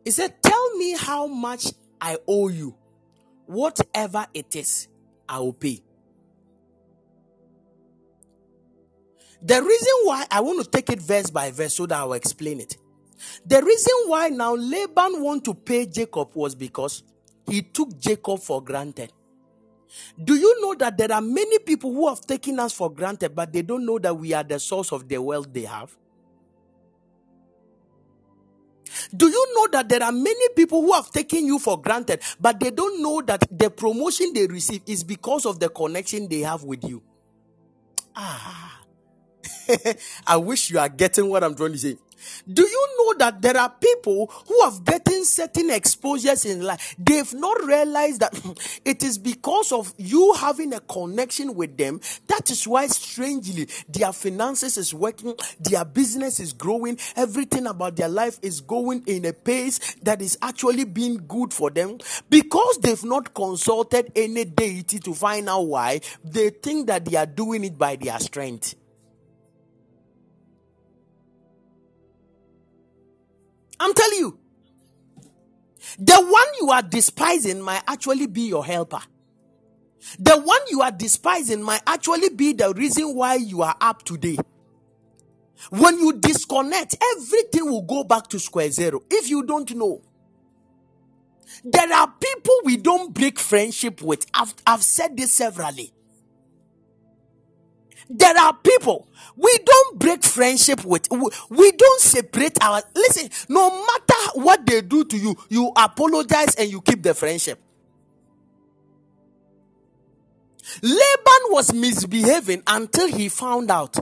he said, Tell me how much I owe you. Whatever it is, I will pay. The reason why I want to take it verse by verse so that I will explain it. The reason why now Laban want to pay Jacob was because he took Jacob for granted. Do you know that there are many people who have taken us for granted, but they don't know that we are the source of the wealth they have? Do you know that there are many people who have taken you for granted, but they don't know that the promotion they receive is because of the connection they have with you? Ah. I wish you are getting what I'm trying to say. Do you know that there are people who have getting certain exposures in life? They've not realized that it is because of you having a connection with them. That is why, strangely, their finances is working, their business is growing, everything about their life is going in a pace that is actually being good for them. Because they've not consulted any deity to find out why, they think that they are doing it by their strength. I'm telling you. The one you are despising might actually be your helper. The one you are despising might actually be the reason why you are up today. When you disconnect, everything will go back to square zero. If you don't know, there are people we don't break friendship with. I've, I've said this severally. There are people we don't break friendship with. We don't separate our. Listen, no matter what they do to you, you apologize and you keep the friendship. Laban was misbehaving until he found out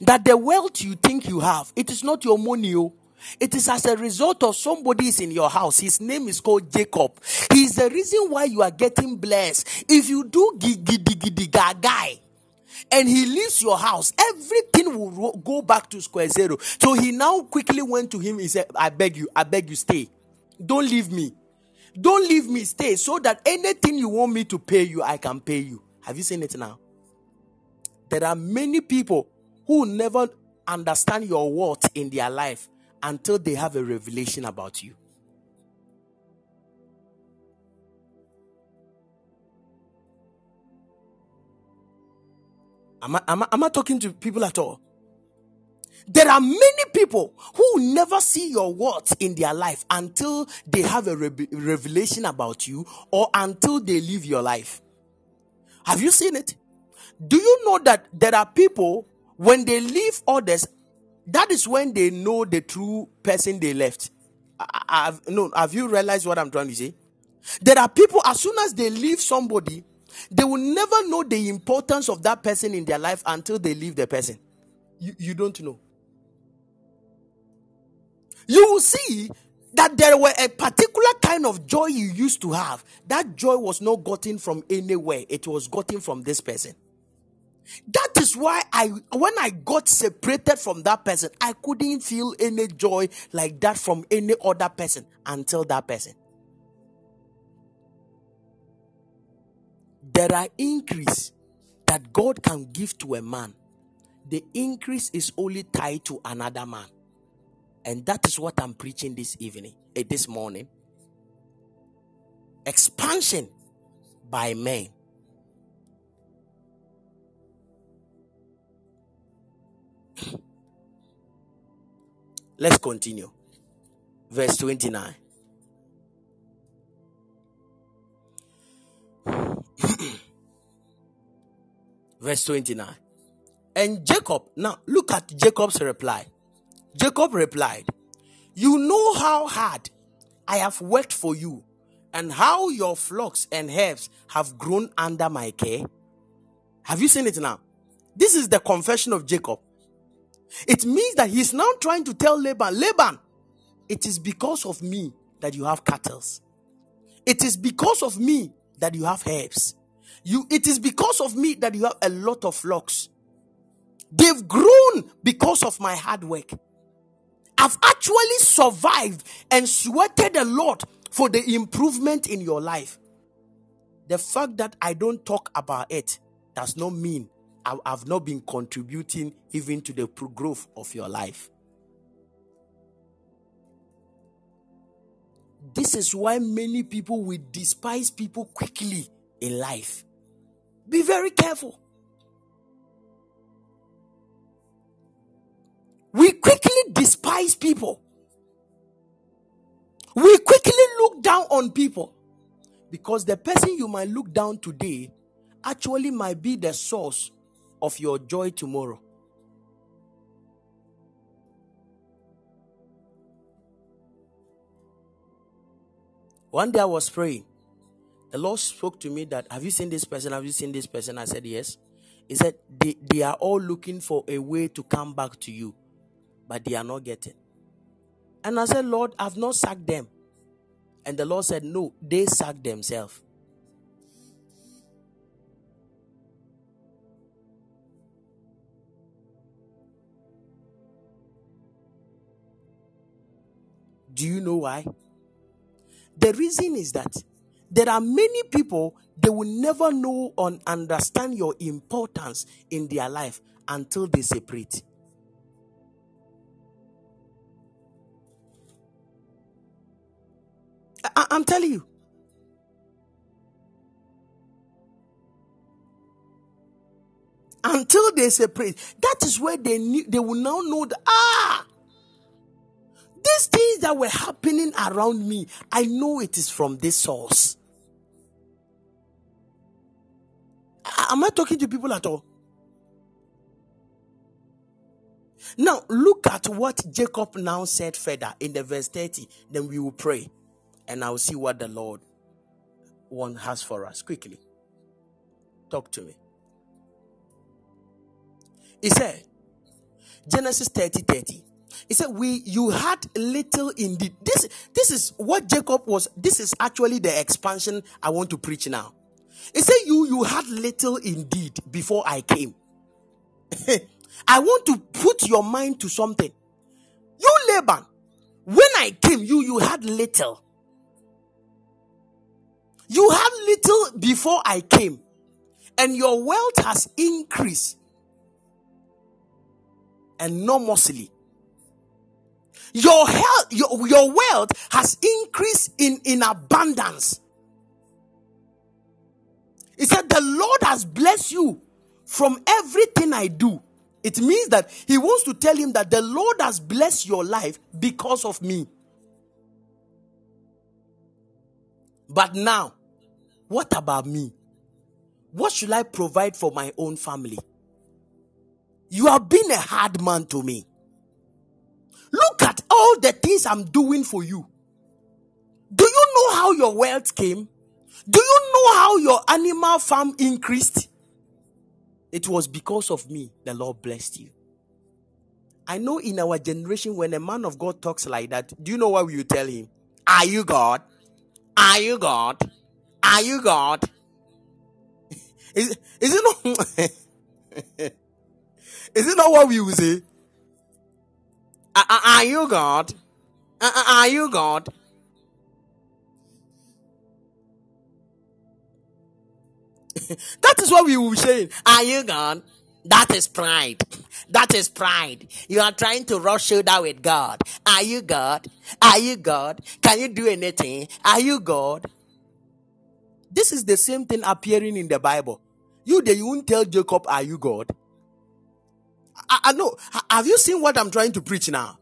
that the wealth you think you have, it is not your money. Oh. It is as a result of somebody is in your house. His name is called Jacob. He is the reason why you are getting blessed. If you do gigi gigi guy, and he leaves your house, everything will go back to square zero. So he now quickly went to him. He said, I beg you, I beg you, stay. Don't leave me. Don't leave me, stay. So that anything you want me to pay you, I can pay you. Have you seen it now? There are many people who never understand your worth in their life until they have a revelation about you. Am I, am, I, am I talking to people at all? There are many people who never see your worth in their life until they have a re- revelation about you or until they live your life. Have you seen it? Do you know that there are people when they leave others, that is when they know the true person they left. I, have no, have you realized what I'm trying to say? There are people as soon as they leave somebody, they will never know the importance of that person in their life until they leave the person. You, you don't know. You will see that there were a particular kind of joy you used to have. That joy was not gotten from anywhere, it was gotten from this person. That is why I when I got separated from that person, I couldn't feel any joy like that from any other person until that person. There are increase that God can give to a man. The increase is only tied to another man. And that is what I'm preaching this evening, eh, this morning. Expansion by men. Let's continue. Verse 29. Verse 29. And Jacob, now look at Jacob's reply. Jacob replied, You know how hard I have worked for you, and how your flocks and herds have grown under my care. Have you seen it now? This is the confession of Jacob. It means that he's now trying to tell Laban, Laban, it is because of me that you have cattle. It is because of me that you have herbs. You, it is because of me that you have a lot of flocks. They've grown because of my hard work. I've actually survived and sweated a lot for the improvement in your life. The fact that I don't talk about it does not mean I've not been contributing even to the growth of your life. This is why many people will despise people quickly in life. Be very careful. We quickly despise people. We quickly look down on people because the person you might look down today actually might be the source of your joy tomorrow. One day I was praying. The Lord spoke to me that, Have you seen this person? Have you seen this person? I said, Yes. He said, They, they are all looking for a way to come back to you, but they are not getting. And I said, Lord, I've not sacked them. And the Lord said, No, they sacked themselves. Do you know why? The reason is that there are many people they will never know or understand your importance in their life until they separate. I, am telling you. Until they separate, that is where they knew, they will now know that ah, these things that were happening around me, I know it is from this source. Am I talking to people at all? Now, look at what Jacob now said further in the verse 30. Then we will pray and I'll see what the Lord one has for us. Quickly. Talk to me. He said, Genesis 30 30. He said, We you had little indeed. This this is what Jacob was. This is actually the expansion I want to preach now. He said, You you had little indeed before I came. I want to put your mind to something. You Laban, when I came, you you had little. You had little before I came, and your wealth has increased enormously. Your health, your, your wealth has increased in, in abundance. He said, The Lord has blessed you from everything I do. It means that he wants to tell him that the Lord has blessed your life because of me. But now, what about me? What should I provide for my own family? You have been a hard man to me. Look at all the things I'm doing for you. Do you know how your wealth came? Do you know how your animal farm increased? It was because of me the Lord blessed you. I know in our generation, when a man of God talks like that, do you know what we tell him? Are you God? Are you God? Are you God? is, is it not? is it not what we will say? Are, you God? Are you God? that is what we will be saying. Are you gone? That is pride. That is pride. You are trying to rush shoulder with God. Are you God? Are you God? Can you do anything? Are you God? This is the same thing appearing in the Bible. You, they won't tell Jacob, Are you God? I, I know. Have you seen what I'm trying to preach now?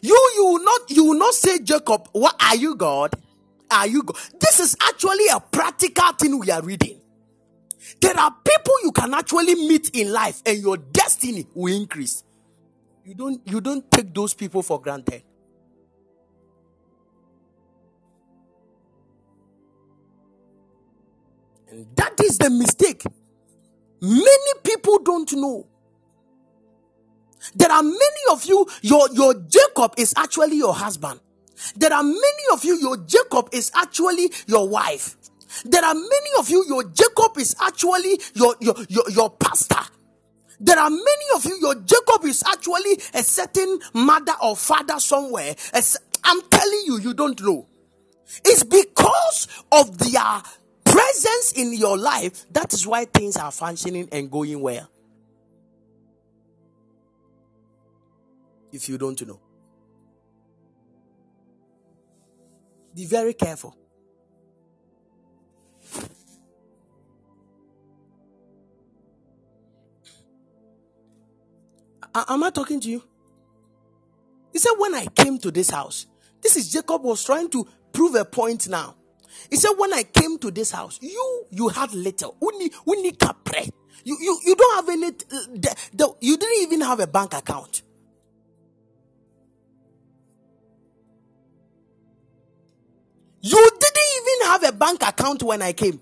You, you will not, you will not say, Jacob, what are you God? Are you God? This is actually a practical thing we are reading. There are people you can actually meet in life and your destiny will increase. You don't, you don't take those people for granted. And that is the mistake. Many people don't know. There are many of you, your, your Jacob is actually your husband. There are many of you, your Jacob is actually your wife. There are many of you, your Jacob is actually your, your, your, your pastor. There are many of you, your Jacob is actually a certain mother or father somewhere. I'm telling you, you don't know. It's because of their presence in your life that is why things are functioning and going well. If you don't know, be very careful. Am I talking to you? He said, When I came to this house, this is Jacob was trying to prove a point now. He said, When I came to this house, you you had little. Uni, uni capre. You, you, you don't have any, the, the, you didn't even have a bank account. You didn't even have a bank account when I came.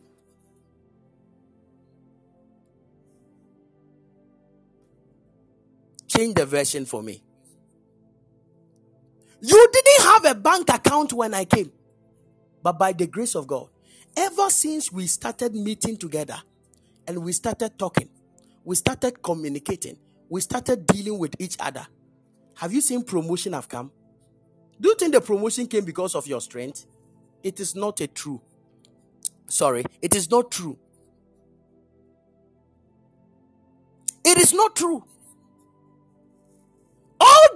Change the version for me. You didn't have a bank account when I came. But by the grace of God, ever since we started meeting together and we started talking, we started communicating, we started dealing with each other. Have you seen promotion have come? Do you think the promotion came because of your strength? It is not a true. Sorry, it is not true. It is not true.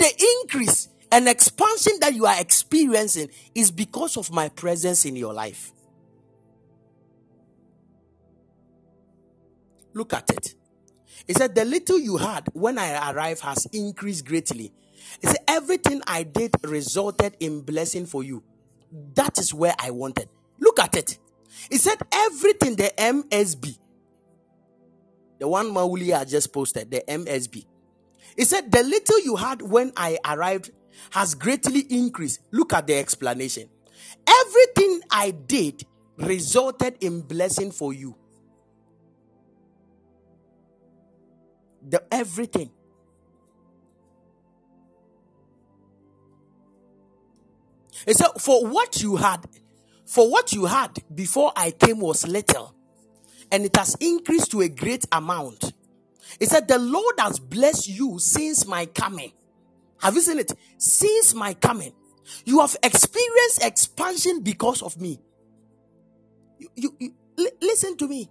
The increase and expansion that you are experiencing is because of my presence in your life. Look at it. He said, The little you had when I arrived has increased greatly. He said, Everything I did resulted in blessing for you. That is where I wanted. Look at it. He said, Everything, the MSB, the one Mauli I just posted, the MSB. He said, The little you had when I arrived has greatly increased. Look at the explanation. Everything I did resulted in blessing for you. The everything. He said, For what you had, for what you had before I came was little, and it has increased to a great amount. He said, The Lord has blessed you since my coming. Have you seen it? Since my coming, you have experienced expansion because of me. You, you, you l- listen to me.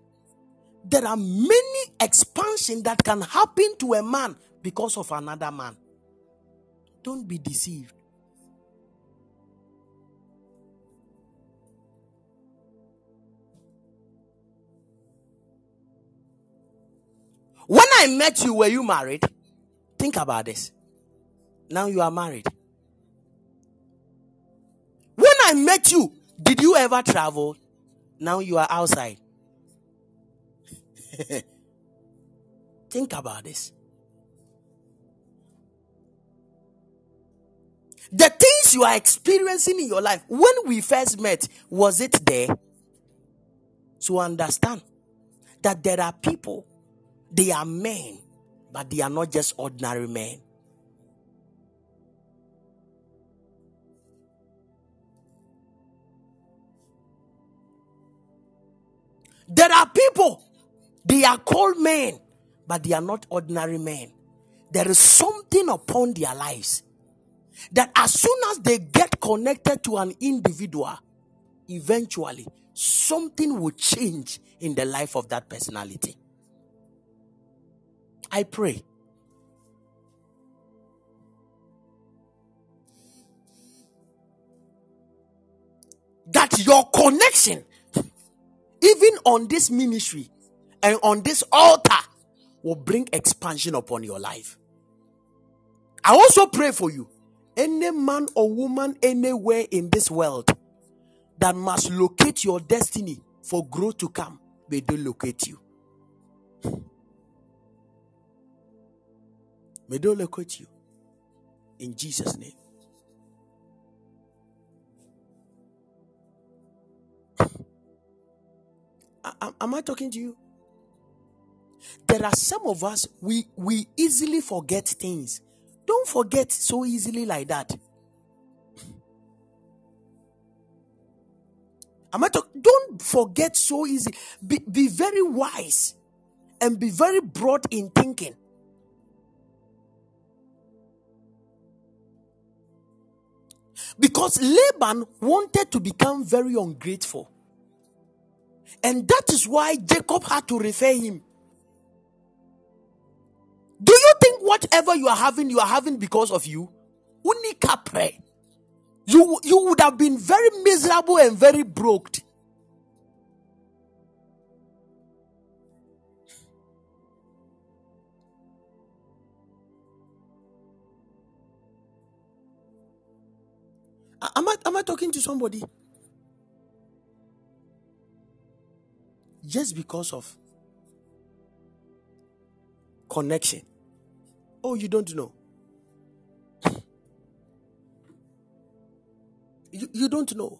There are many expansion that can happen to a man because of another man. Don't be deceived. When I met you, were you married? Think about this. Now you are married. When I met you, did you ever travel? Now you are outside. Think about this. The things you are experiencing in your life, when we first met, was it there? To understand that there are people, they are men, but they are not just ordinary men. There are people, they are called men, but they are not ordinary men. There is something upon their lives that as soon as they get connected to an individual, eventually something will change in the life of that personality. I pray. That your connection, even on this ministry and on this altar, will bring expansion upon your life. I also pray for you. Any man or woman anywhere in this world that must locate your destiny for growth to come, may they locate you. May they locate you. In Jesus' name. Am I talking to you? There are some of us we we easily forget things. Don't forget so easily like that. Am I talk, don't forget so easy. Be, be very wise and be very broad in thinking. Because Laban wanted to become very ungrateful. And that is why Jacob had to refer him. Do you think whatever you are having, you are having because of you? Unika pray. You, you would have been very miserable and very broke. Am I, am I talking to somebody? Just because of connection. Oh, you don't know. You, you don't know.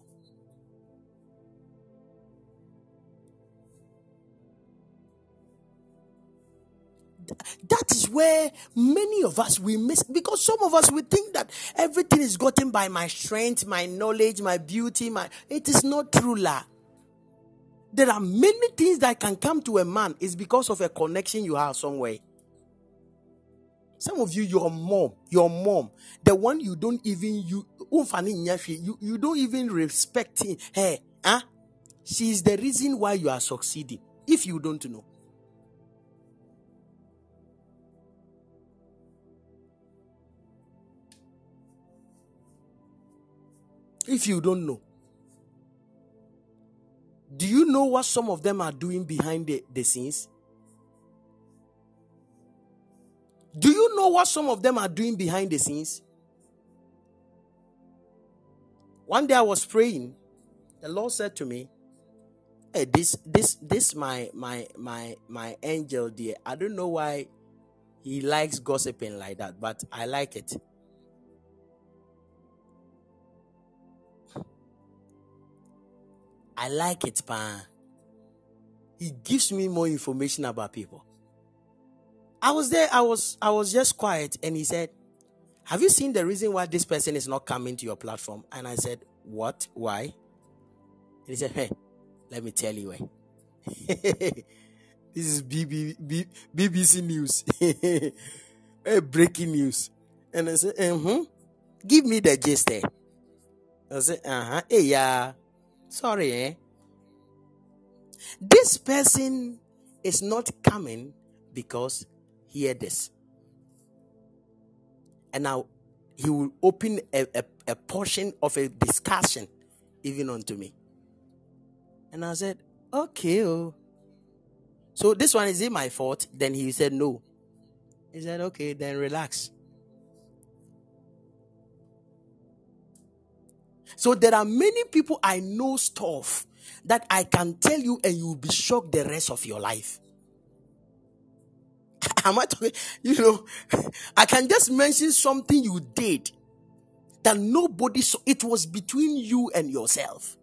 That is where many of us we miss because some of us we think that everything is gotten by my strength my knowledge my beauty my it is not true la there are many things that can come to a man is because of a connection you have somewhere some of you, your mom, your mom, the one you don't even you you, you don't even respect her. Huh? Ah? She is the reason why you are succeeding. If you don't know. If you don't know. Do you know what some of them are doing behind the, the scenes? Do you know what some of them are doing behind the scenes? One day I was praying, the Lord said to me, Hey, this this this my my my my angel dear. I don't know why he likes gossiping like that, but I like it. I like it, pa. He gives me more information about people. I was there, I was I was just quiet, and he said, Have you seen the reason why this person is not coming to your platform? And I said, What? Why? And he said, Hey, let me tell you why. this is BB, BBC News. hey, breaking news. And I said, uh-huh. Give me the gist there. I said, uh-huh. Hey, yeah. Sorry, eh? This person is not coming because hear this. And now he will open a, a, a portion of a discussion even unto me. And I said, okay. Oh. So this one is it my fault? Then he said, no. He said, okay, then relax. So there are many people I know stuff that I can tell you and you'll be shocked the rest of your life. Am I talking? You know, I can just mention something you did that nobody saw. It was between you and yourself.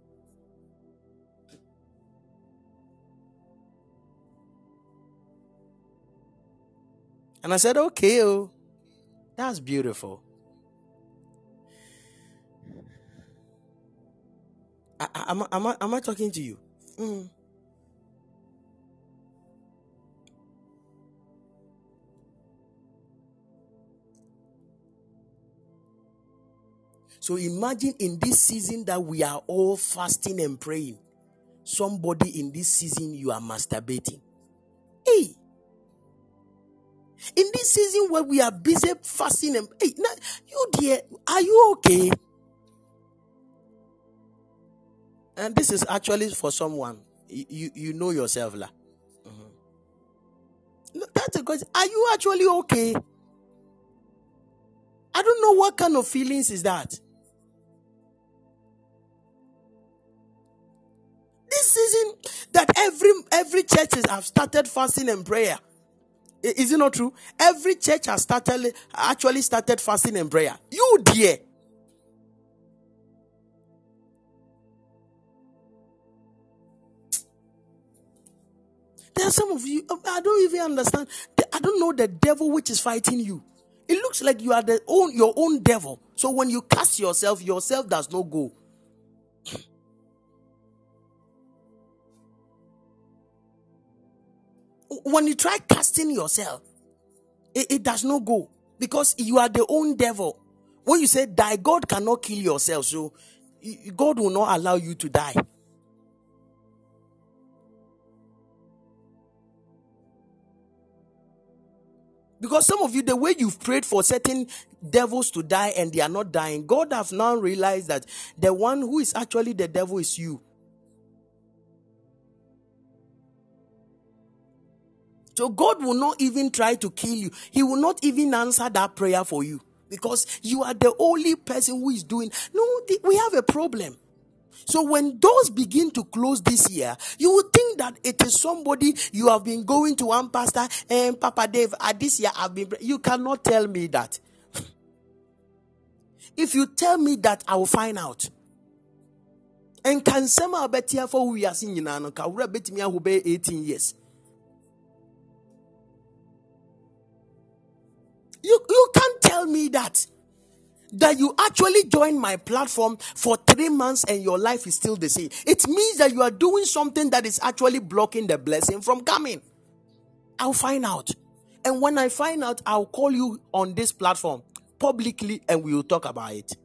And I said, okay, oh, that's beautiful. Am, am, I, am I talking to you? Mm. So imagine in this season that we are all fasting and praying. somebody in this season you are masturbating. Hey, in this season where we are busy fasting and hey, now, you dear, are you okay? And this is actually for someone you you, you know yourself, lah. Mm-hmm. No, that's a question. Are you actually okay? I don't know what kind of feelings is that. This season that every every churches have started fasting and prayer. Is it not true? Every church has started actually started fasting and prayer. You dear. There are some of you, um, I don't even understand. I don't know the devil which is fighting you. It looks like you are the own your own devil. So when you cast yourself, yourself does not go. When you try casting yourself, it, it does not go because you are the own devil. When you say die, God cannot kill yourself, so God will not allow you to die. Because some of you, the way you've prayed for certain devils to die and they are not dying, God have now realized that the one who is actually the devil is you. So God will not even try to kill you. He will not even answer that prayer for you because you are the only person who is doing. No, we have a problem. So when doors begin to close this year, you would think that it is somebody you have been going to one pastor and Papa Dave. Uh, this year I've been. You cannot tell me that. If you tell me that, I will find out. And can some betia for we are seeing in an bet me who be 18 years. You you can't tell me that that you actually joined my platform for three months and your life is still the same. It means that you are doing something that is actually blocking the blessing from coming. I'll find out. And when I find out, I'll call you on this platform publicly and we will talk about it.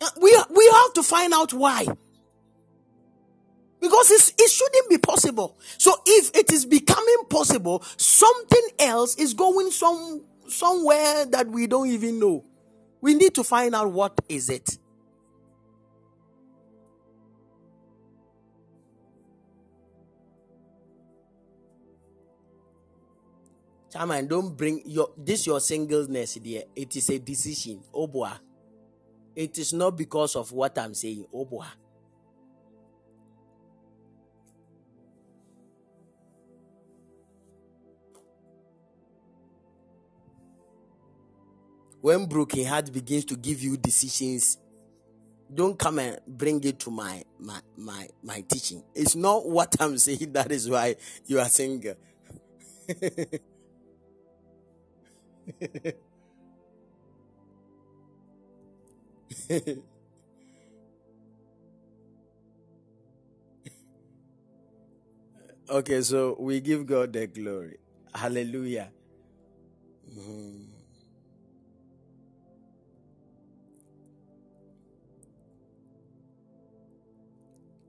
Uh, We, we have to find out why. Because it shouldn't be possible. So if it is becoming possible, something else is going some somewhere that we don't even know. We need to find out what is it. Chairman, don't bring your this your singleness there. It is a decision. Boy. It is not because of what I'm saying. Oh when broken heart begins to give you decisions don't come and bring it to my my my my teaching. It's not what i'm saying that is why you are single. Okay so we give god the glory. Hallelujah. Mhm.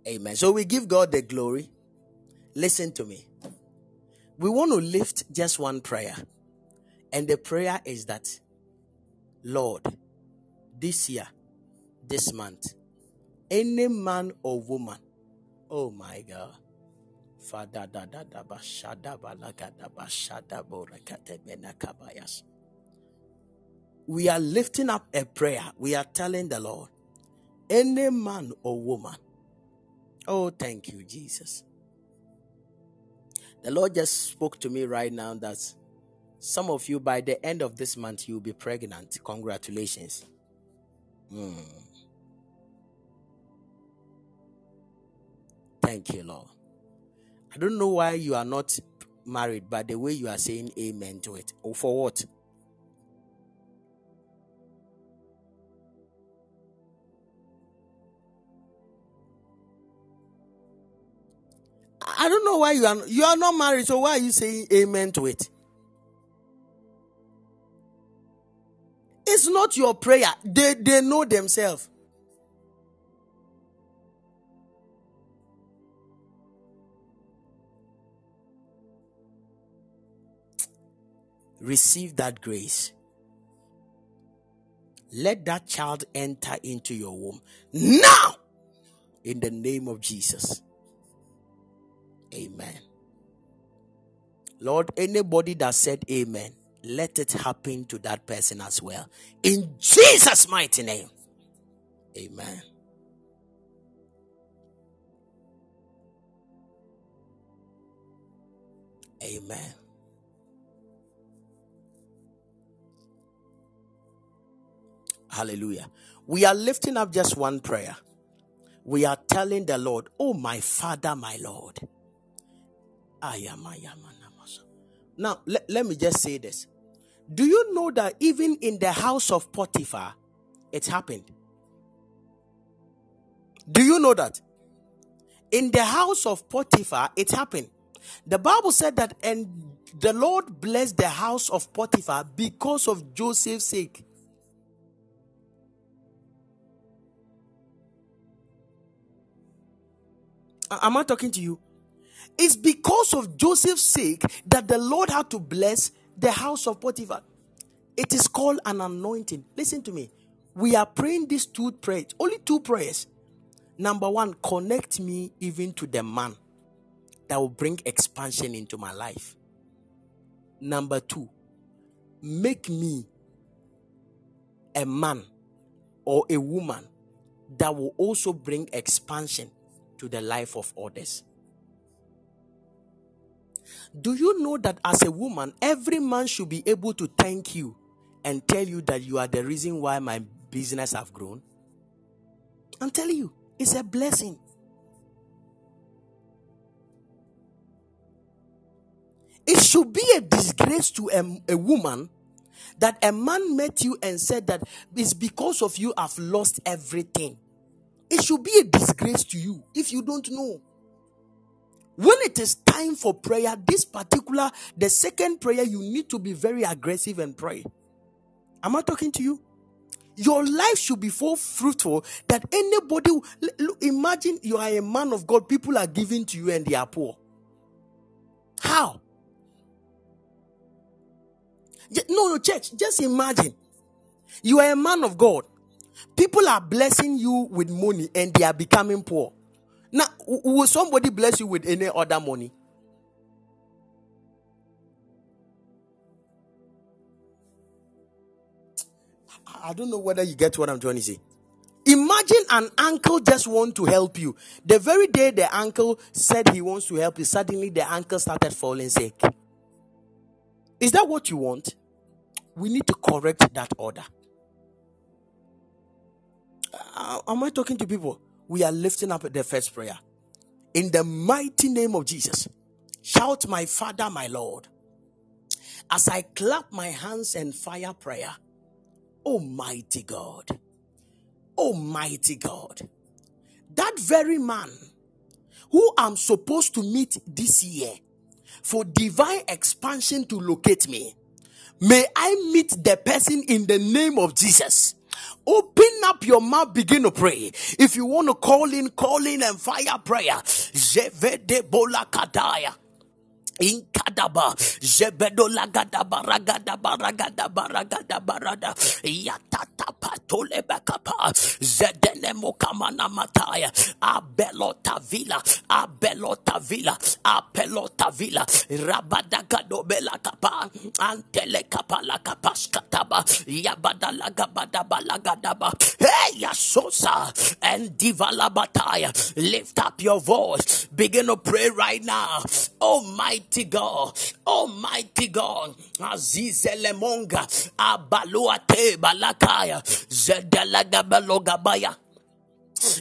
Amen. So we give God the glory. Listen to me. We want to lift just one prayer. And the prayer is that, Lord, this year, this month, any man or woman, oh my God. Father. We are lifting up a prayer. We are telling the Lord, any man or woman Oh, thank you, Jesus. The Lord just spoke to me right now that some of you, by the end of this month, you'll be pregnant. Congratulations. Hmm. Thank you, Lord. I don't know why you are not married, but the way you are saying amen to it. Or for what? I don't know why you are you are not married, so why are you saying amen to it? It's not your prayer. They, they know themselves. Receive that grace. Let that child enter into your womb now in the name of Jesus. Amen. Lord, anybody that said amen, let it happen to that person as well. In Jesus' mighty name. Amen. Amen. Hallelujah. We are lifting up just one prayer. We are telling the Lord, Oh, my Father, my Lord. Now, let, let me just say this. Do you know that even in the house of Potiphar, it happened? Do you know that? In the house of Potiphar, it happened. The Bible said that, and the Lord blessed the house of Potiphar because of Joseph's sake. Am I talking to you? It's because of Joseph's sake that the Lord had to bless the house of Potiphar. It is called an anointing. Listen to me. We are praying these two prayers, only two prayers. Number one, connect me even to the man that will bring expansion into my life. Number two, make me a man or a woman that will also bring expansion to the life of others. Do you know that as a woman, every man should be able to thank you and tell you that you are the reason why my business have grown? I'm telling you, it's a blessing. It should be a disgrace to a, a woman that a man met you and said that it's because of you I've lost everything. It should be a disgrace to you if you don't know. When it is time for prayer, this particular, the second prayer, you need to be very aggressive and pray. Am I talking to you? Your life should be so fruitful that anybody, imagine you are a man of God, people are giving to you and they are poor. How? No, no, church, just imagine. You are a man of God. People are blessing you with money and they are becoming poor. Now, will somebody bless you with any other money? I don't know whether you get what I'm trying to say. Imagine an uncle just want to help you. The very day the uncle said he wants to help you, suddenly the uncle started falling sick. Is that what you want? We need to correct that order. Uh, am I talking to people? We are lifting up the first prayer. In the mighty name of Jesus, shout, My Father, my Lord. As I clap my hands and fire prayer, Almighty God, Almighty God, that very man who I'm supposed to meet this year for divine expansion to locate me, may I meet the person in the name of Jesus. Open up your mouth, begin to pray. If you want to call in, call in and fire prayer. Inkadaba Jebedo Lagadaba Ragadaba Ragadaba Ragadaba Rada Yatata Patole Bakapa Zedene Mokamana Mataya Abelota Villa Abelota Villa Apelota Villa Rabadagado Bela Kapa Antele Kapa Kapala Kapaskataba Yabada Lagabada Balagadaba Hey Yasosa and Divala Bataya Lift up your voice. Begin to pray right now. Almighty Almighty God, Almighty God, Aziz Elemonga, Abaluate Balakaya, Zedalaga Belogabaya.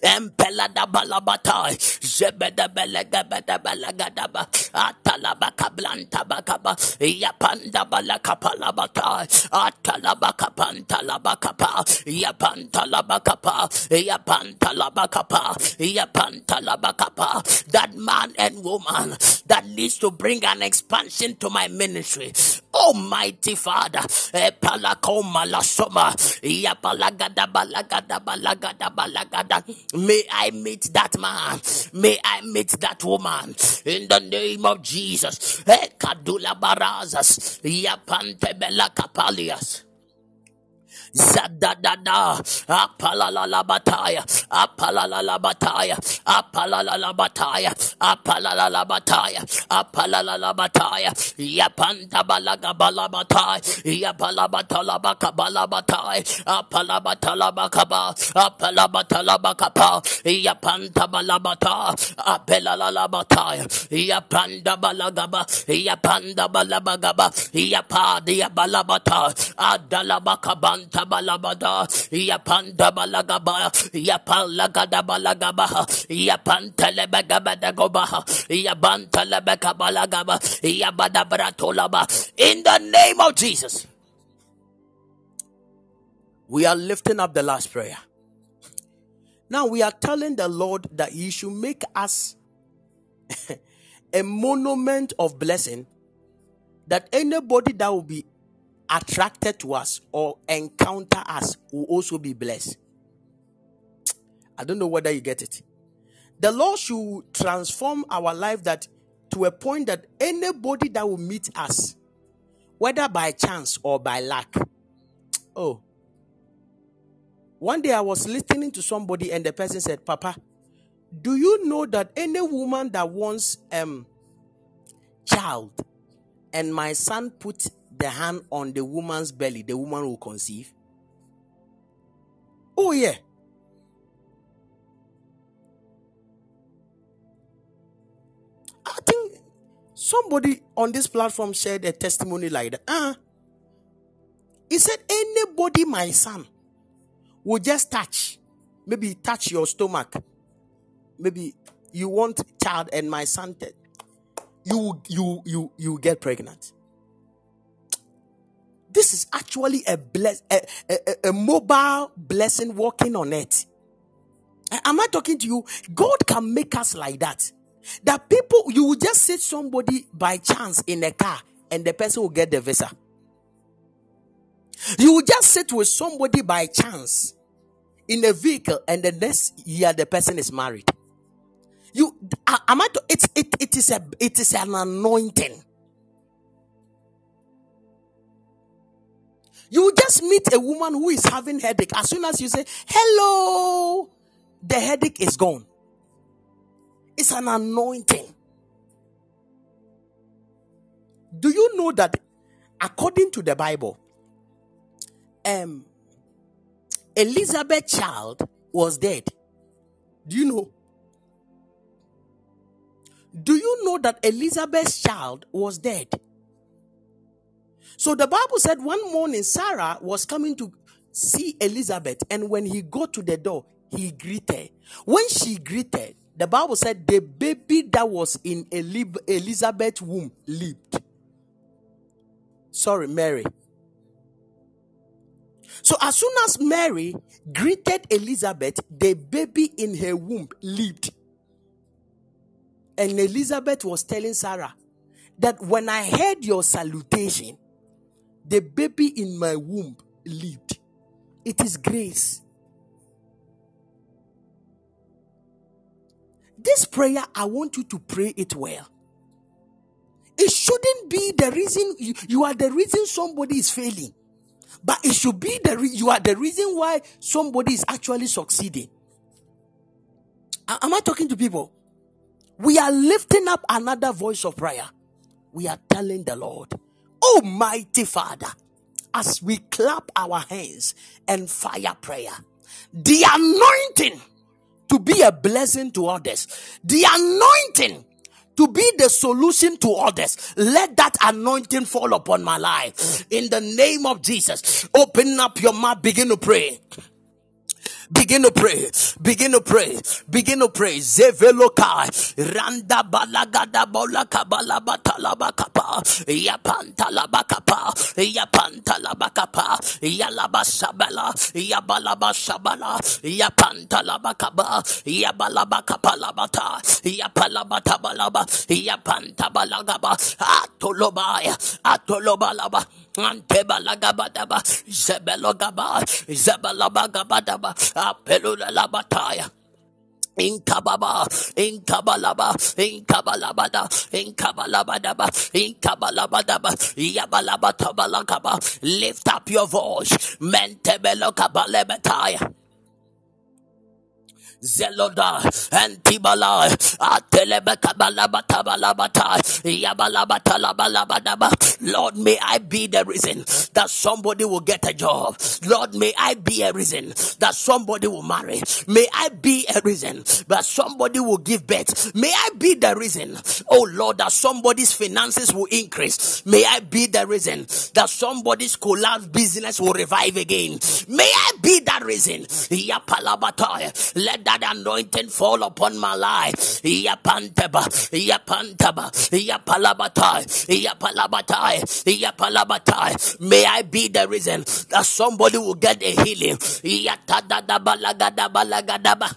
Empelada balabata, Zebeda belega beda belagadaba, Atalabaka blanta bakaba, Yapanda balakapalabata, Atalabakapanta labakapa, Yapanta labakapa, Yapanta labakapa, Yapanta labakapa. That man and woman that needs to bring an expansion to my ministry. Almighty Father, eh, balagada. May I meet that man. May I meet that woman in the name of Jesus. Eh, Zadadada, Apalala Bataya, Apalala Bataya, Apalala Bataya, Apalala Bataya, Apalala Bataya, Yapanta Balaga Balabatai, Yapalabatala Bakabalabatai, Apalabatala Bakaba, Apalabatala Bakapa, Yapanta Balabata, Apelala Bataya, Yapanda Balagaba, Yapanda Balabagaba, Yapadia Balabata, Adalabakabanta balabada yapanda balagaba yapalagada balagaba yapanta lebagaba goba yapanta lebeka balagaba yabada bratolaba in the name of Jesus. We are lifting up the last prayer. Now we are telling the Lord that He should make us a monument of blessing that anybody that will be attracted to us or encounter us will also be blessed. I don't know whether you get it. The Lord should transform our life that to a point that anybody that will meet us, whether by chance or by luck, oh. One day I was listening to somebody and the person said, Papa, do you know that any woman that wants um child and my son put the hand on the woman's belly, the woman will conceive? Oh, yeah. I think somebody on this platform shared a testimony like that. Uh, he said, Anybody, my son, will just touch, maybe touch your stomach. Maybe you want child, and my son, you you you you get pregnant. This is actually a bless a, a, a mobile blessing walking on it. Am I talking to you? God can make us like that. That people you will just see somebody by chance in a car and the person will get the visa. You will just sit with somebody by chance in a vehicle and the next year the person is married. You am I? It's it, it is a it is an anointing. You just meet a woman who is having headache. As soon as you say, hello, the headache is gone. It's an anointing. Do you know that according to the Bible, um, Elizabeth child was dead? Do you know? Do you know that Elizabeth's child was dead? So the Bible said one morning Sarah was coming to see Elizabeth, and when he got to the door, he greeted. When she greeted, the Bible said the baby that was in Elizabeth's womb lived. Sorry, Mary. So as soon as Mary greeted Elizabeth, the baby in her womb lived. And Elizabeth was telling Sarah that when I heard your salutation, the baby in my womb lived. It is grace. This prayer, I want you to pray it well. It shouldn't be the reason you, you are the reason somebody is failing, but it should be the re- you are the reason why somebody is actually succeeding. Am I talking to people? We are lifting up another voice of prayer. We are telling the Lord, Almighty Father, as we clap our hands and fire prayer, the anointing to be a blessing to others, the anointing to be the solution to others. Let that anointing fall upon my life. In the name of Jesus, open up your mouth, begin to pray. Begin to pray. Begin to pray. Begin to pray. Zeveloka. Randa balagada bolaka balabata labakapa. Yapanta labakapa. Yapanta labakapa. Yalaba sabala. Yabalaba sabala. Yapanta labakaba. Yabalaba kapalabata. Yapalabata balaba. Yapanta balagaba. Atolobaya. Atolobalaba. Antebalagabadaba, Zebelogaba, Zebalabagabadaba, Apelula Labataya. Inkababa, Inkabalaba, Inkabalabada, Inkabalabadaba, Inkabalabadaba, Yabalabatabalakaba. Lift up your voice. Mentebelokabalebataya. Zeloda Antibala Atelebekabalabatabata Yabalabata Lord, may I be the reason that somebody will get a job. Lord, may I be a reason that somebody will marry. May I be a reason that somebody will give birth. May I be the reason, oh Lord, that somebody's finances will increase. May I be the reason that somebody's collapse business will revive again. May I be that reason. Let that anointing fall upon my life. May I be the reason that somebody will get a healing. Yatadadabalagadabalagaba.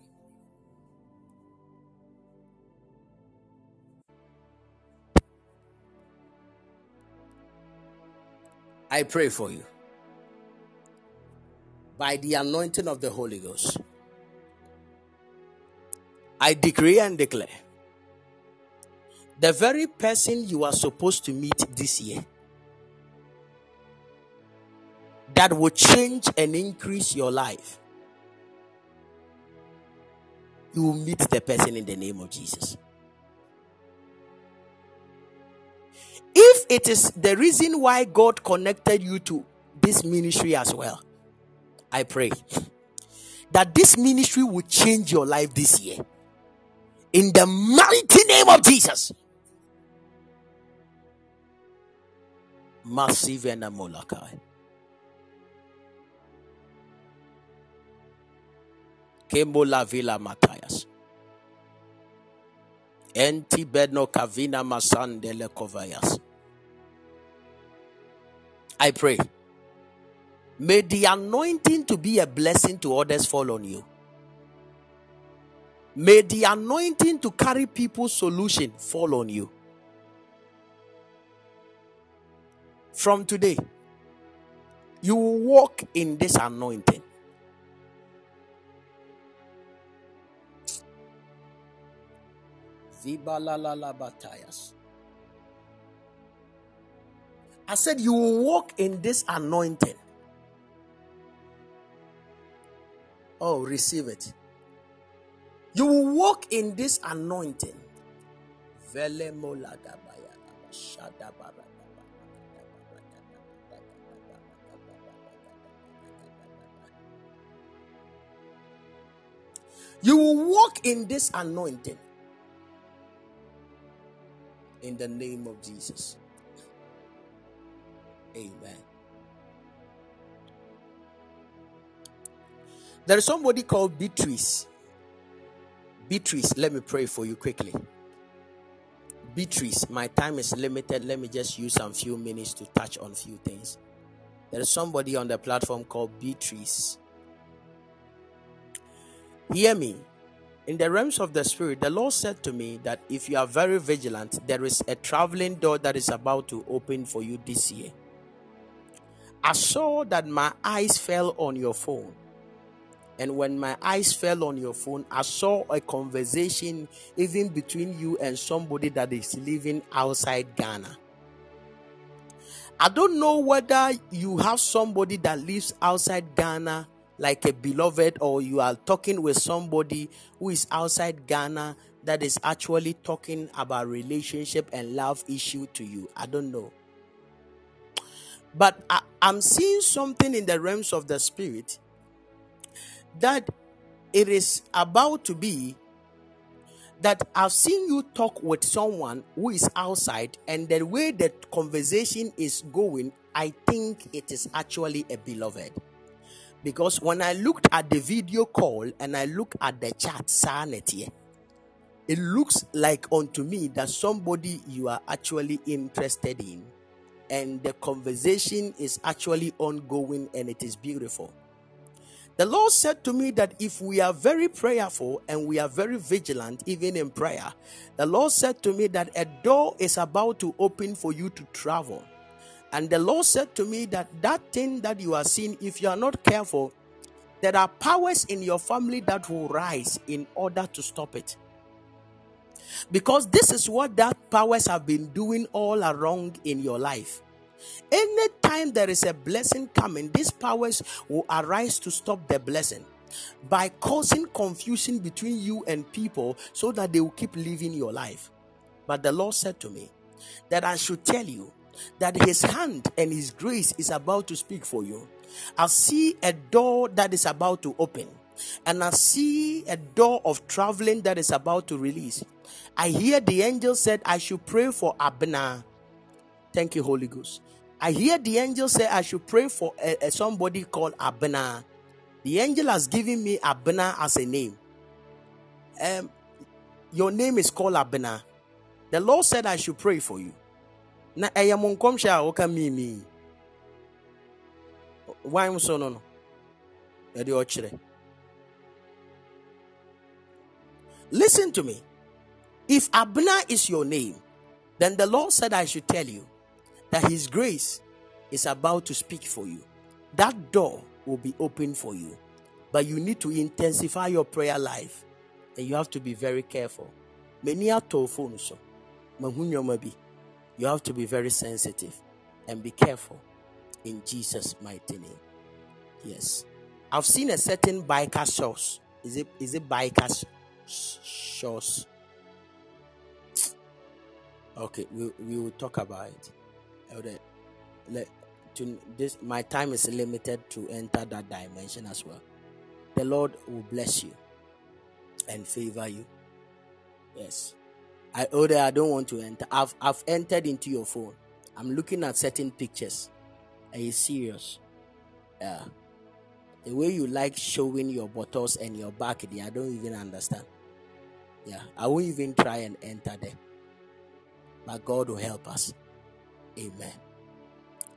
I pray for you. By the anointing of the Holy Ghost, I decree and declare the very person you are supposed to meet this year that will change and increase your life. You will meet the person in the name of Jesus. If it is the reason why God connected you to this ministry as well, I pray that this ministry will change your life this year. In the mighty name of Jesus. Massive and Molakai. Kembola Villa Matthias. Enti bedno kavina masandele kovayas. I pray. May the anointing to be a blessing to others fall on you. May the anointing to carry people's solution fall on you. From today, you will walk in this anointing. Zibalalalabatayas. I said, You will walk in this anointing. Oh, receive it. You will walk in this anointing. You will walk in this anointing in the name of Jesus. Amen. There is somebody called Beatrice. Beatrice, let me pray for you quickly. Beatrice, my time is limited. Let me just use some few minutes to touch on few things. There is somebody on the platform called Beatrice. Hear me in the realms of the spirit, the Lord said to me that if you are very vigilant, there is a traveling door that is about to open for you this year. I saw that my eyes fell on your phone. And when my eyes fell on your phone, I saw a conversation even between you and somebody that is living outside Ghana. I don't know whether you have somebody that lives outside Ghana like a beloved or you are talking with somebody who is outside Ghana that is actually talking about relationship and love issue to you. I don't know. But I, I'm seeing something in the realms of the spirit that it is about to be that I've seen you talk with someone who is outside, and the way the conversation is going, I think it is actually a beloved. Because when I looked at the video call and I look at the chat, sanity, it looks like unto me that somebody you are actually interested in, and the conversation is actually ongoing and it is beautiful. The Lord said to me that if we are very prayerful and we are very vigilant, even in prayer, the Lord said to me that a door is about to open for you to travel. And the Lord said to me that that thing that you are seeing, if you are not careful, there are powers in your family that will rise in order to stop it. Because this is what that powers have been doing all around in your life. Anytime there is a blessing coming, these powers will arise to stop the blessing by causing confusion between you and people so that they will keep living your life. But the Lord said to me that I should tell you that His hand and His grace is about to speak for you. I see a door that is about to open, and I see a door of traveling that is about to release. I hear the angel said, I should pray for Abner. Thank you, Holy Ghost. I hear the angel say I should pray for a, a somebody called Abner. The angel has given me Abner as a name. Um, your name is called Abner. The Lord said I should pray for you. Na ɛyɛ mo nkɔmhyɛ a. Wan so no no. Yɛde ɔkyerɛ. Listen to me. If Abner is your name, then the Lord said I should tell you that His grace is about to speak for you. That door will be open for you. But you need to intensify your prayer life and you have to be very careful. Many are phone so. You have to be very sensitive and be careful in Jesus' mighty name. Yes. I've seen a certain biker shows. Is it is it biker shows? Okay, we, we will talk about it let, to this my time is limited to enter that dimension as well. The Lord will bless you and favor you. Yes. I oh, order I don't want to enter. I've I've entered into your phone. I'm looking at certain pictures. Are you serious? Yeah. The way you like showing your bottles and your back there, I don't even understand. Yeah, I won't even try and enter there. But God will help us. Amen.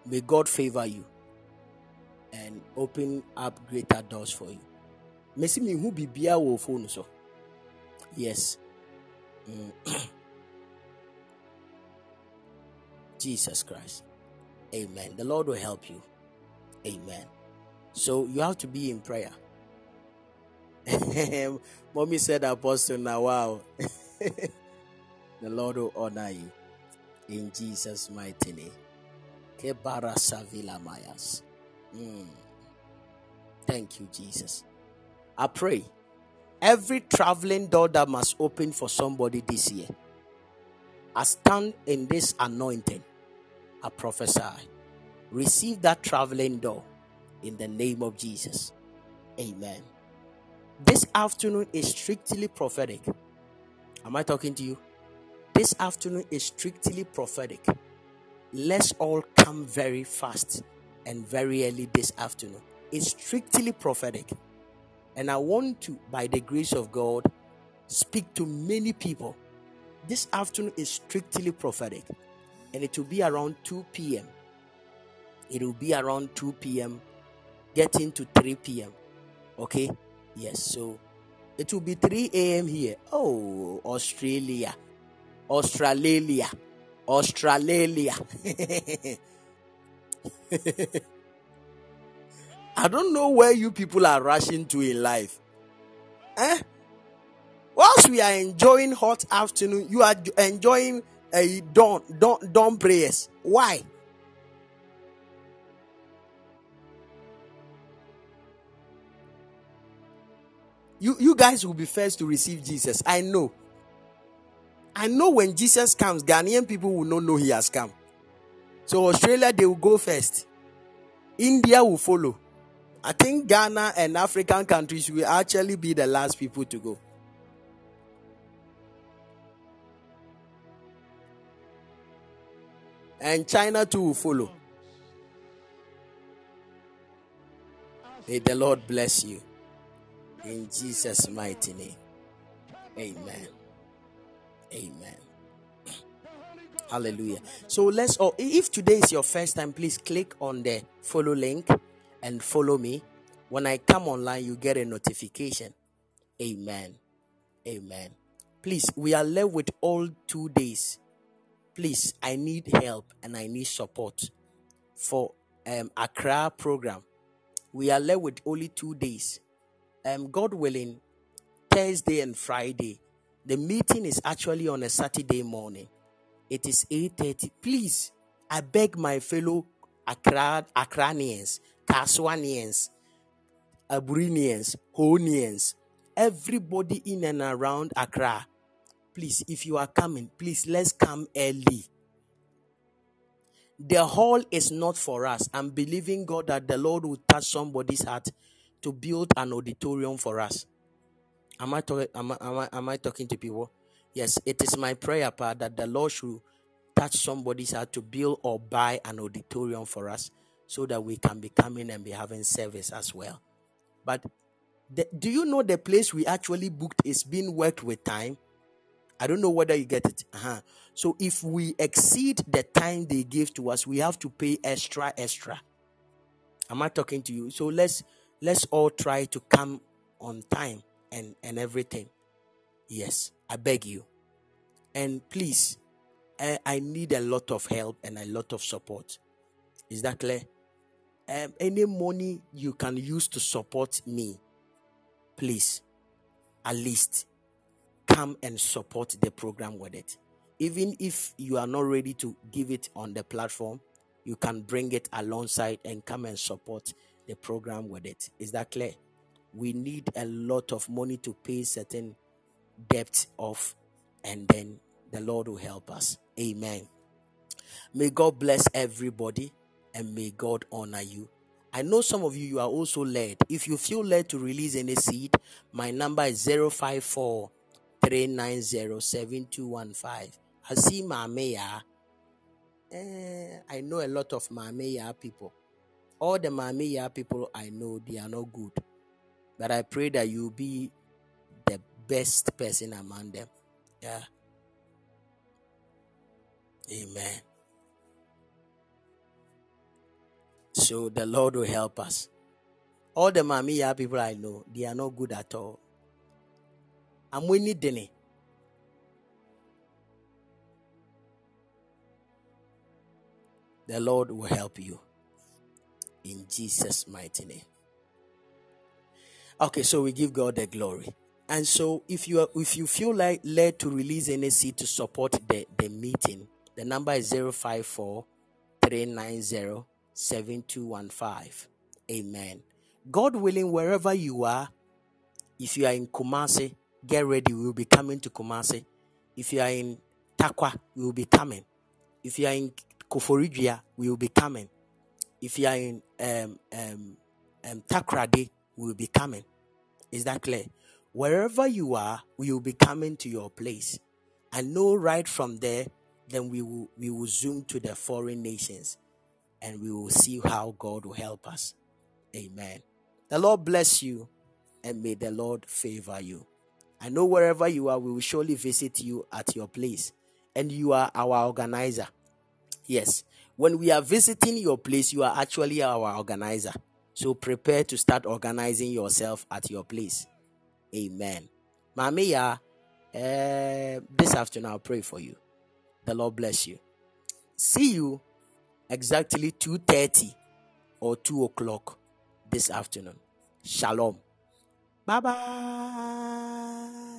May God favor you and open up greater doors for you. Messi me who be wo phone so. Yes. Mm. Jesus Christ. Amen. The Lord will help you. Amen. So you have to be in prayer. Mommy said, Apostle, now wow. the Lord will honor you in Jesus' mighty name. Kebara. Mm. Thank you, Jesus. I pray every traveling door that must open for somebody this year, I stand in this anointing. I prophesy. Receive that traveling door in the name of Jesus. Amen. This afternoon is strictly prophetic. Am I talking to you? This afternoon is strictly prophetic. Let's all come very fast and very early this afternoon. It's strictly prophetic. And I want to, by the grace of God, speak to many people. This afternoon is strictly prophetic. And it will be around 2 p.m. It will be around 2 p.m. getting to 3 p.m. Okay? Yes, so it will be 3 a.m. here. Oh, Australia. Australia. Australia. I don't know where you people are rushing to in life. Eh? Whilst we are enjoying hot afternoon, you are enjoying a dawn, dawn, dawn prayers. Why? You you guys will be first to receive Jesus. I know. I know when Jesus comes, Ghanaian people will not know he has come. So Australia they will go first. India will follow. I think Ghana and African countries will actually be the last people to go. And China too will follow. May the Lord bless you. In Jesus' mighty name. Amen. Amen. Hallelujah. So let's oh, if today is your first time, please click on the follow link and follow me. When I come online, you get a notification. Amen. Amen. Please, we are left with all two days. Please, I need help and I need support for um Accra program. We are left with only two days. Um, God willing, Thursday and Friday. The meeting is actually on a Saturday morning. It is 8:30. Please, I beg my fellow Accra, Accranians, Kaswanians, Aburinians, Honians, everybody in and around Accra. Please, if you are coming, please let's come early. The hall is not for us. I'm believing God that the Lord will touch somebody's heart to build an auditorium for us. Am I, talk, am, I, am, I, am I talking to people? Yes, it is my prayer, part that the Lord should touch somebody's heart to build or buy an auditorium for us so that we can be coming and be having service as well. But the, do you know the place we actually booked is being worked with time? I don't know whether you get it. Uh-huh. So if we exceed the time they give to us, we have to pay extra, extra. Am I talking to you? So let's let's all try to come on time and and everything. Yes, I beg you. And please, I, I need a lot of help and a lot of support. Is that clear? Um, any money you can use to support me, please, at least come and support the program with it. Even if you are not ready to give it on the platform, you can bring it alongside and come and support the program with it. Is that clear? We need a lot of money to pay certain debts off, and then the Lord will help us. Amen. May God bless everybody and may God honor you. I know some of you you are also led. If you feel led to release any seed, my number is 054 3907215. I see Mameya. Eh, I know a lot of Mameya people. All the Mameya people I know, they are not good. But I pray that you be the best person among them. Yeah. Amen. So the Lord will help us. All the Mamiya people I know, they are not good at all. I'm winning Denny. The Lord will help you in Jesus' mighty name. Okay, so we give God the glory. And so if you are, if you feel like led to release any seed to support the, the meeting, the number is 054 390 7215. Amen. God willing, wherever you are, if you are in Kumasi, get ready. We will be coming to Kumasi. If you are in Tarkwa, we will be coming. If you are in Koforidua, we will be coming. If you are in um, um, um, we will be coming. Is that clear? Wherever you are, we will be coming to your place. I know right from there, then we will we will zoom to the foreign nations and we will see how God will help us. Amen. The Lord bless you and may the Lord favor you. I know wherever you are, we will surely visit you at your place. And you are our organizer. Yes. When we are visiting your place, you are actually our organizer. So prepare to start organizing yourself at your place. Amen. Mamiya, uh, this afternoon I'll pray for you. The Lord bless you. See you exactly 2.30 or 2 o'clock this afternoon. Shalom. Bye bye.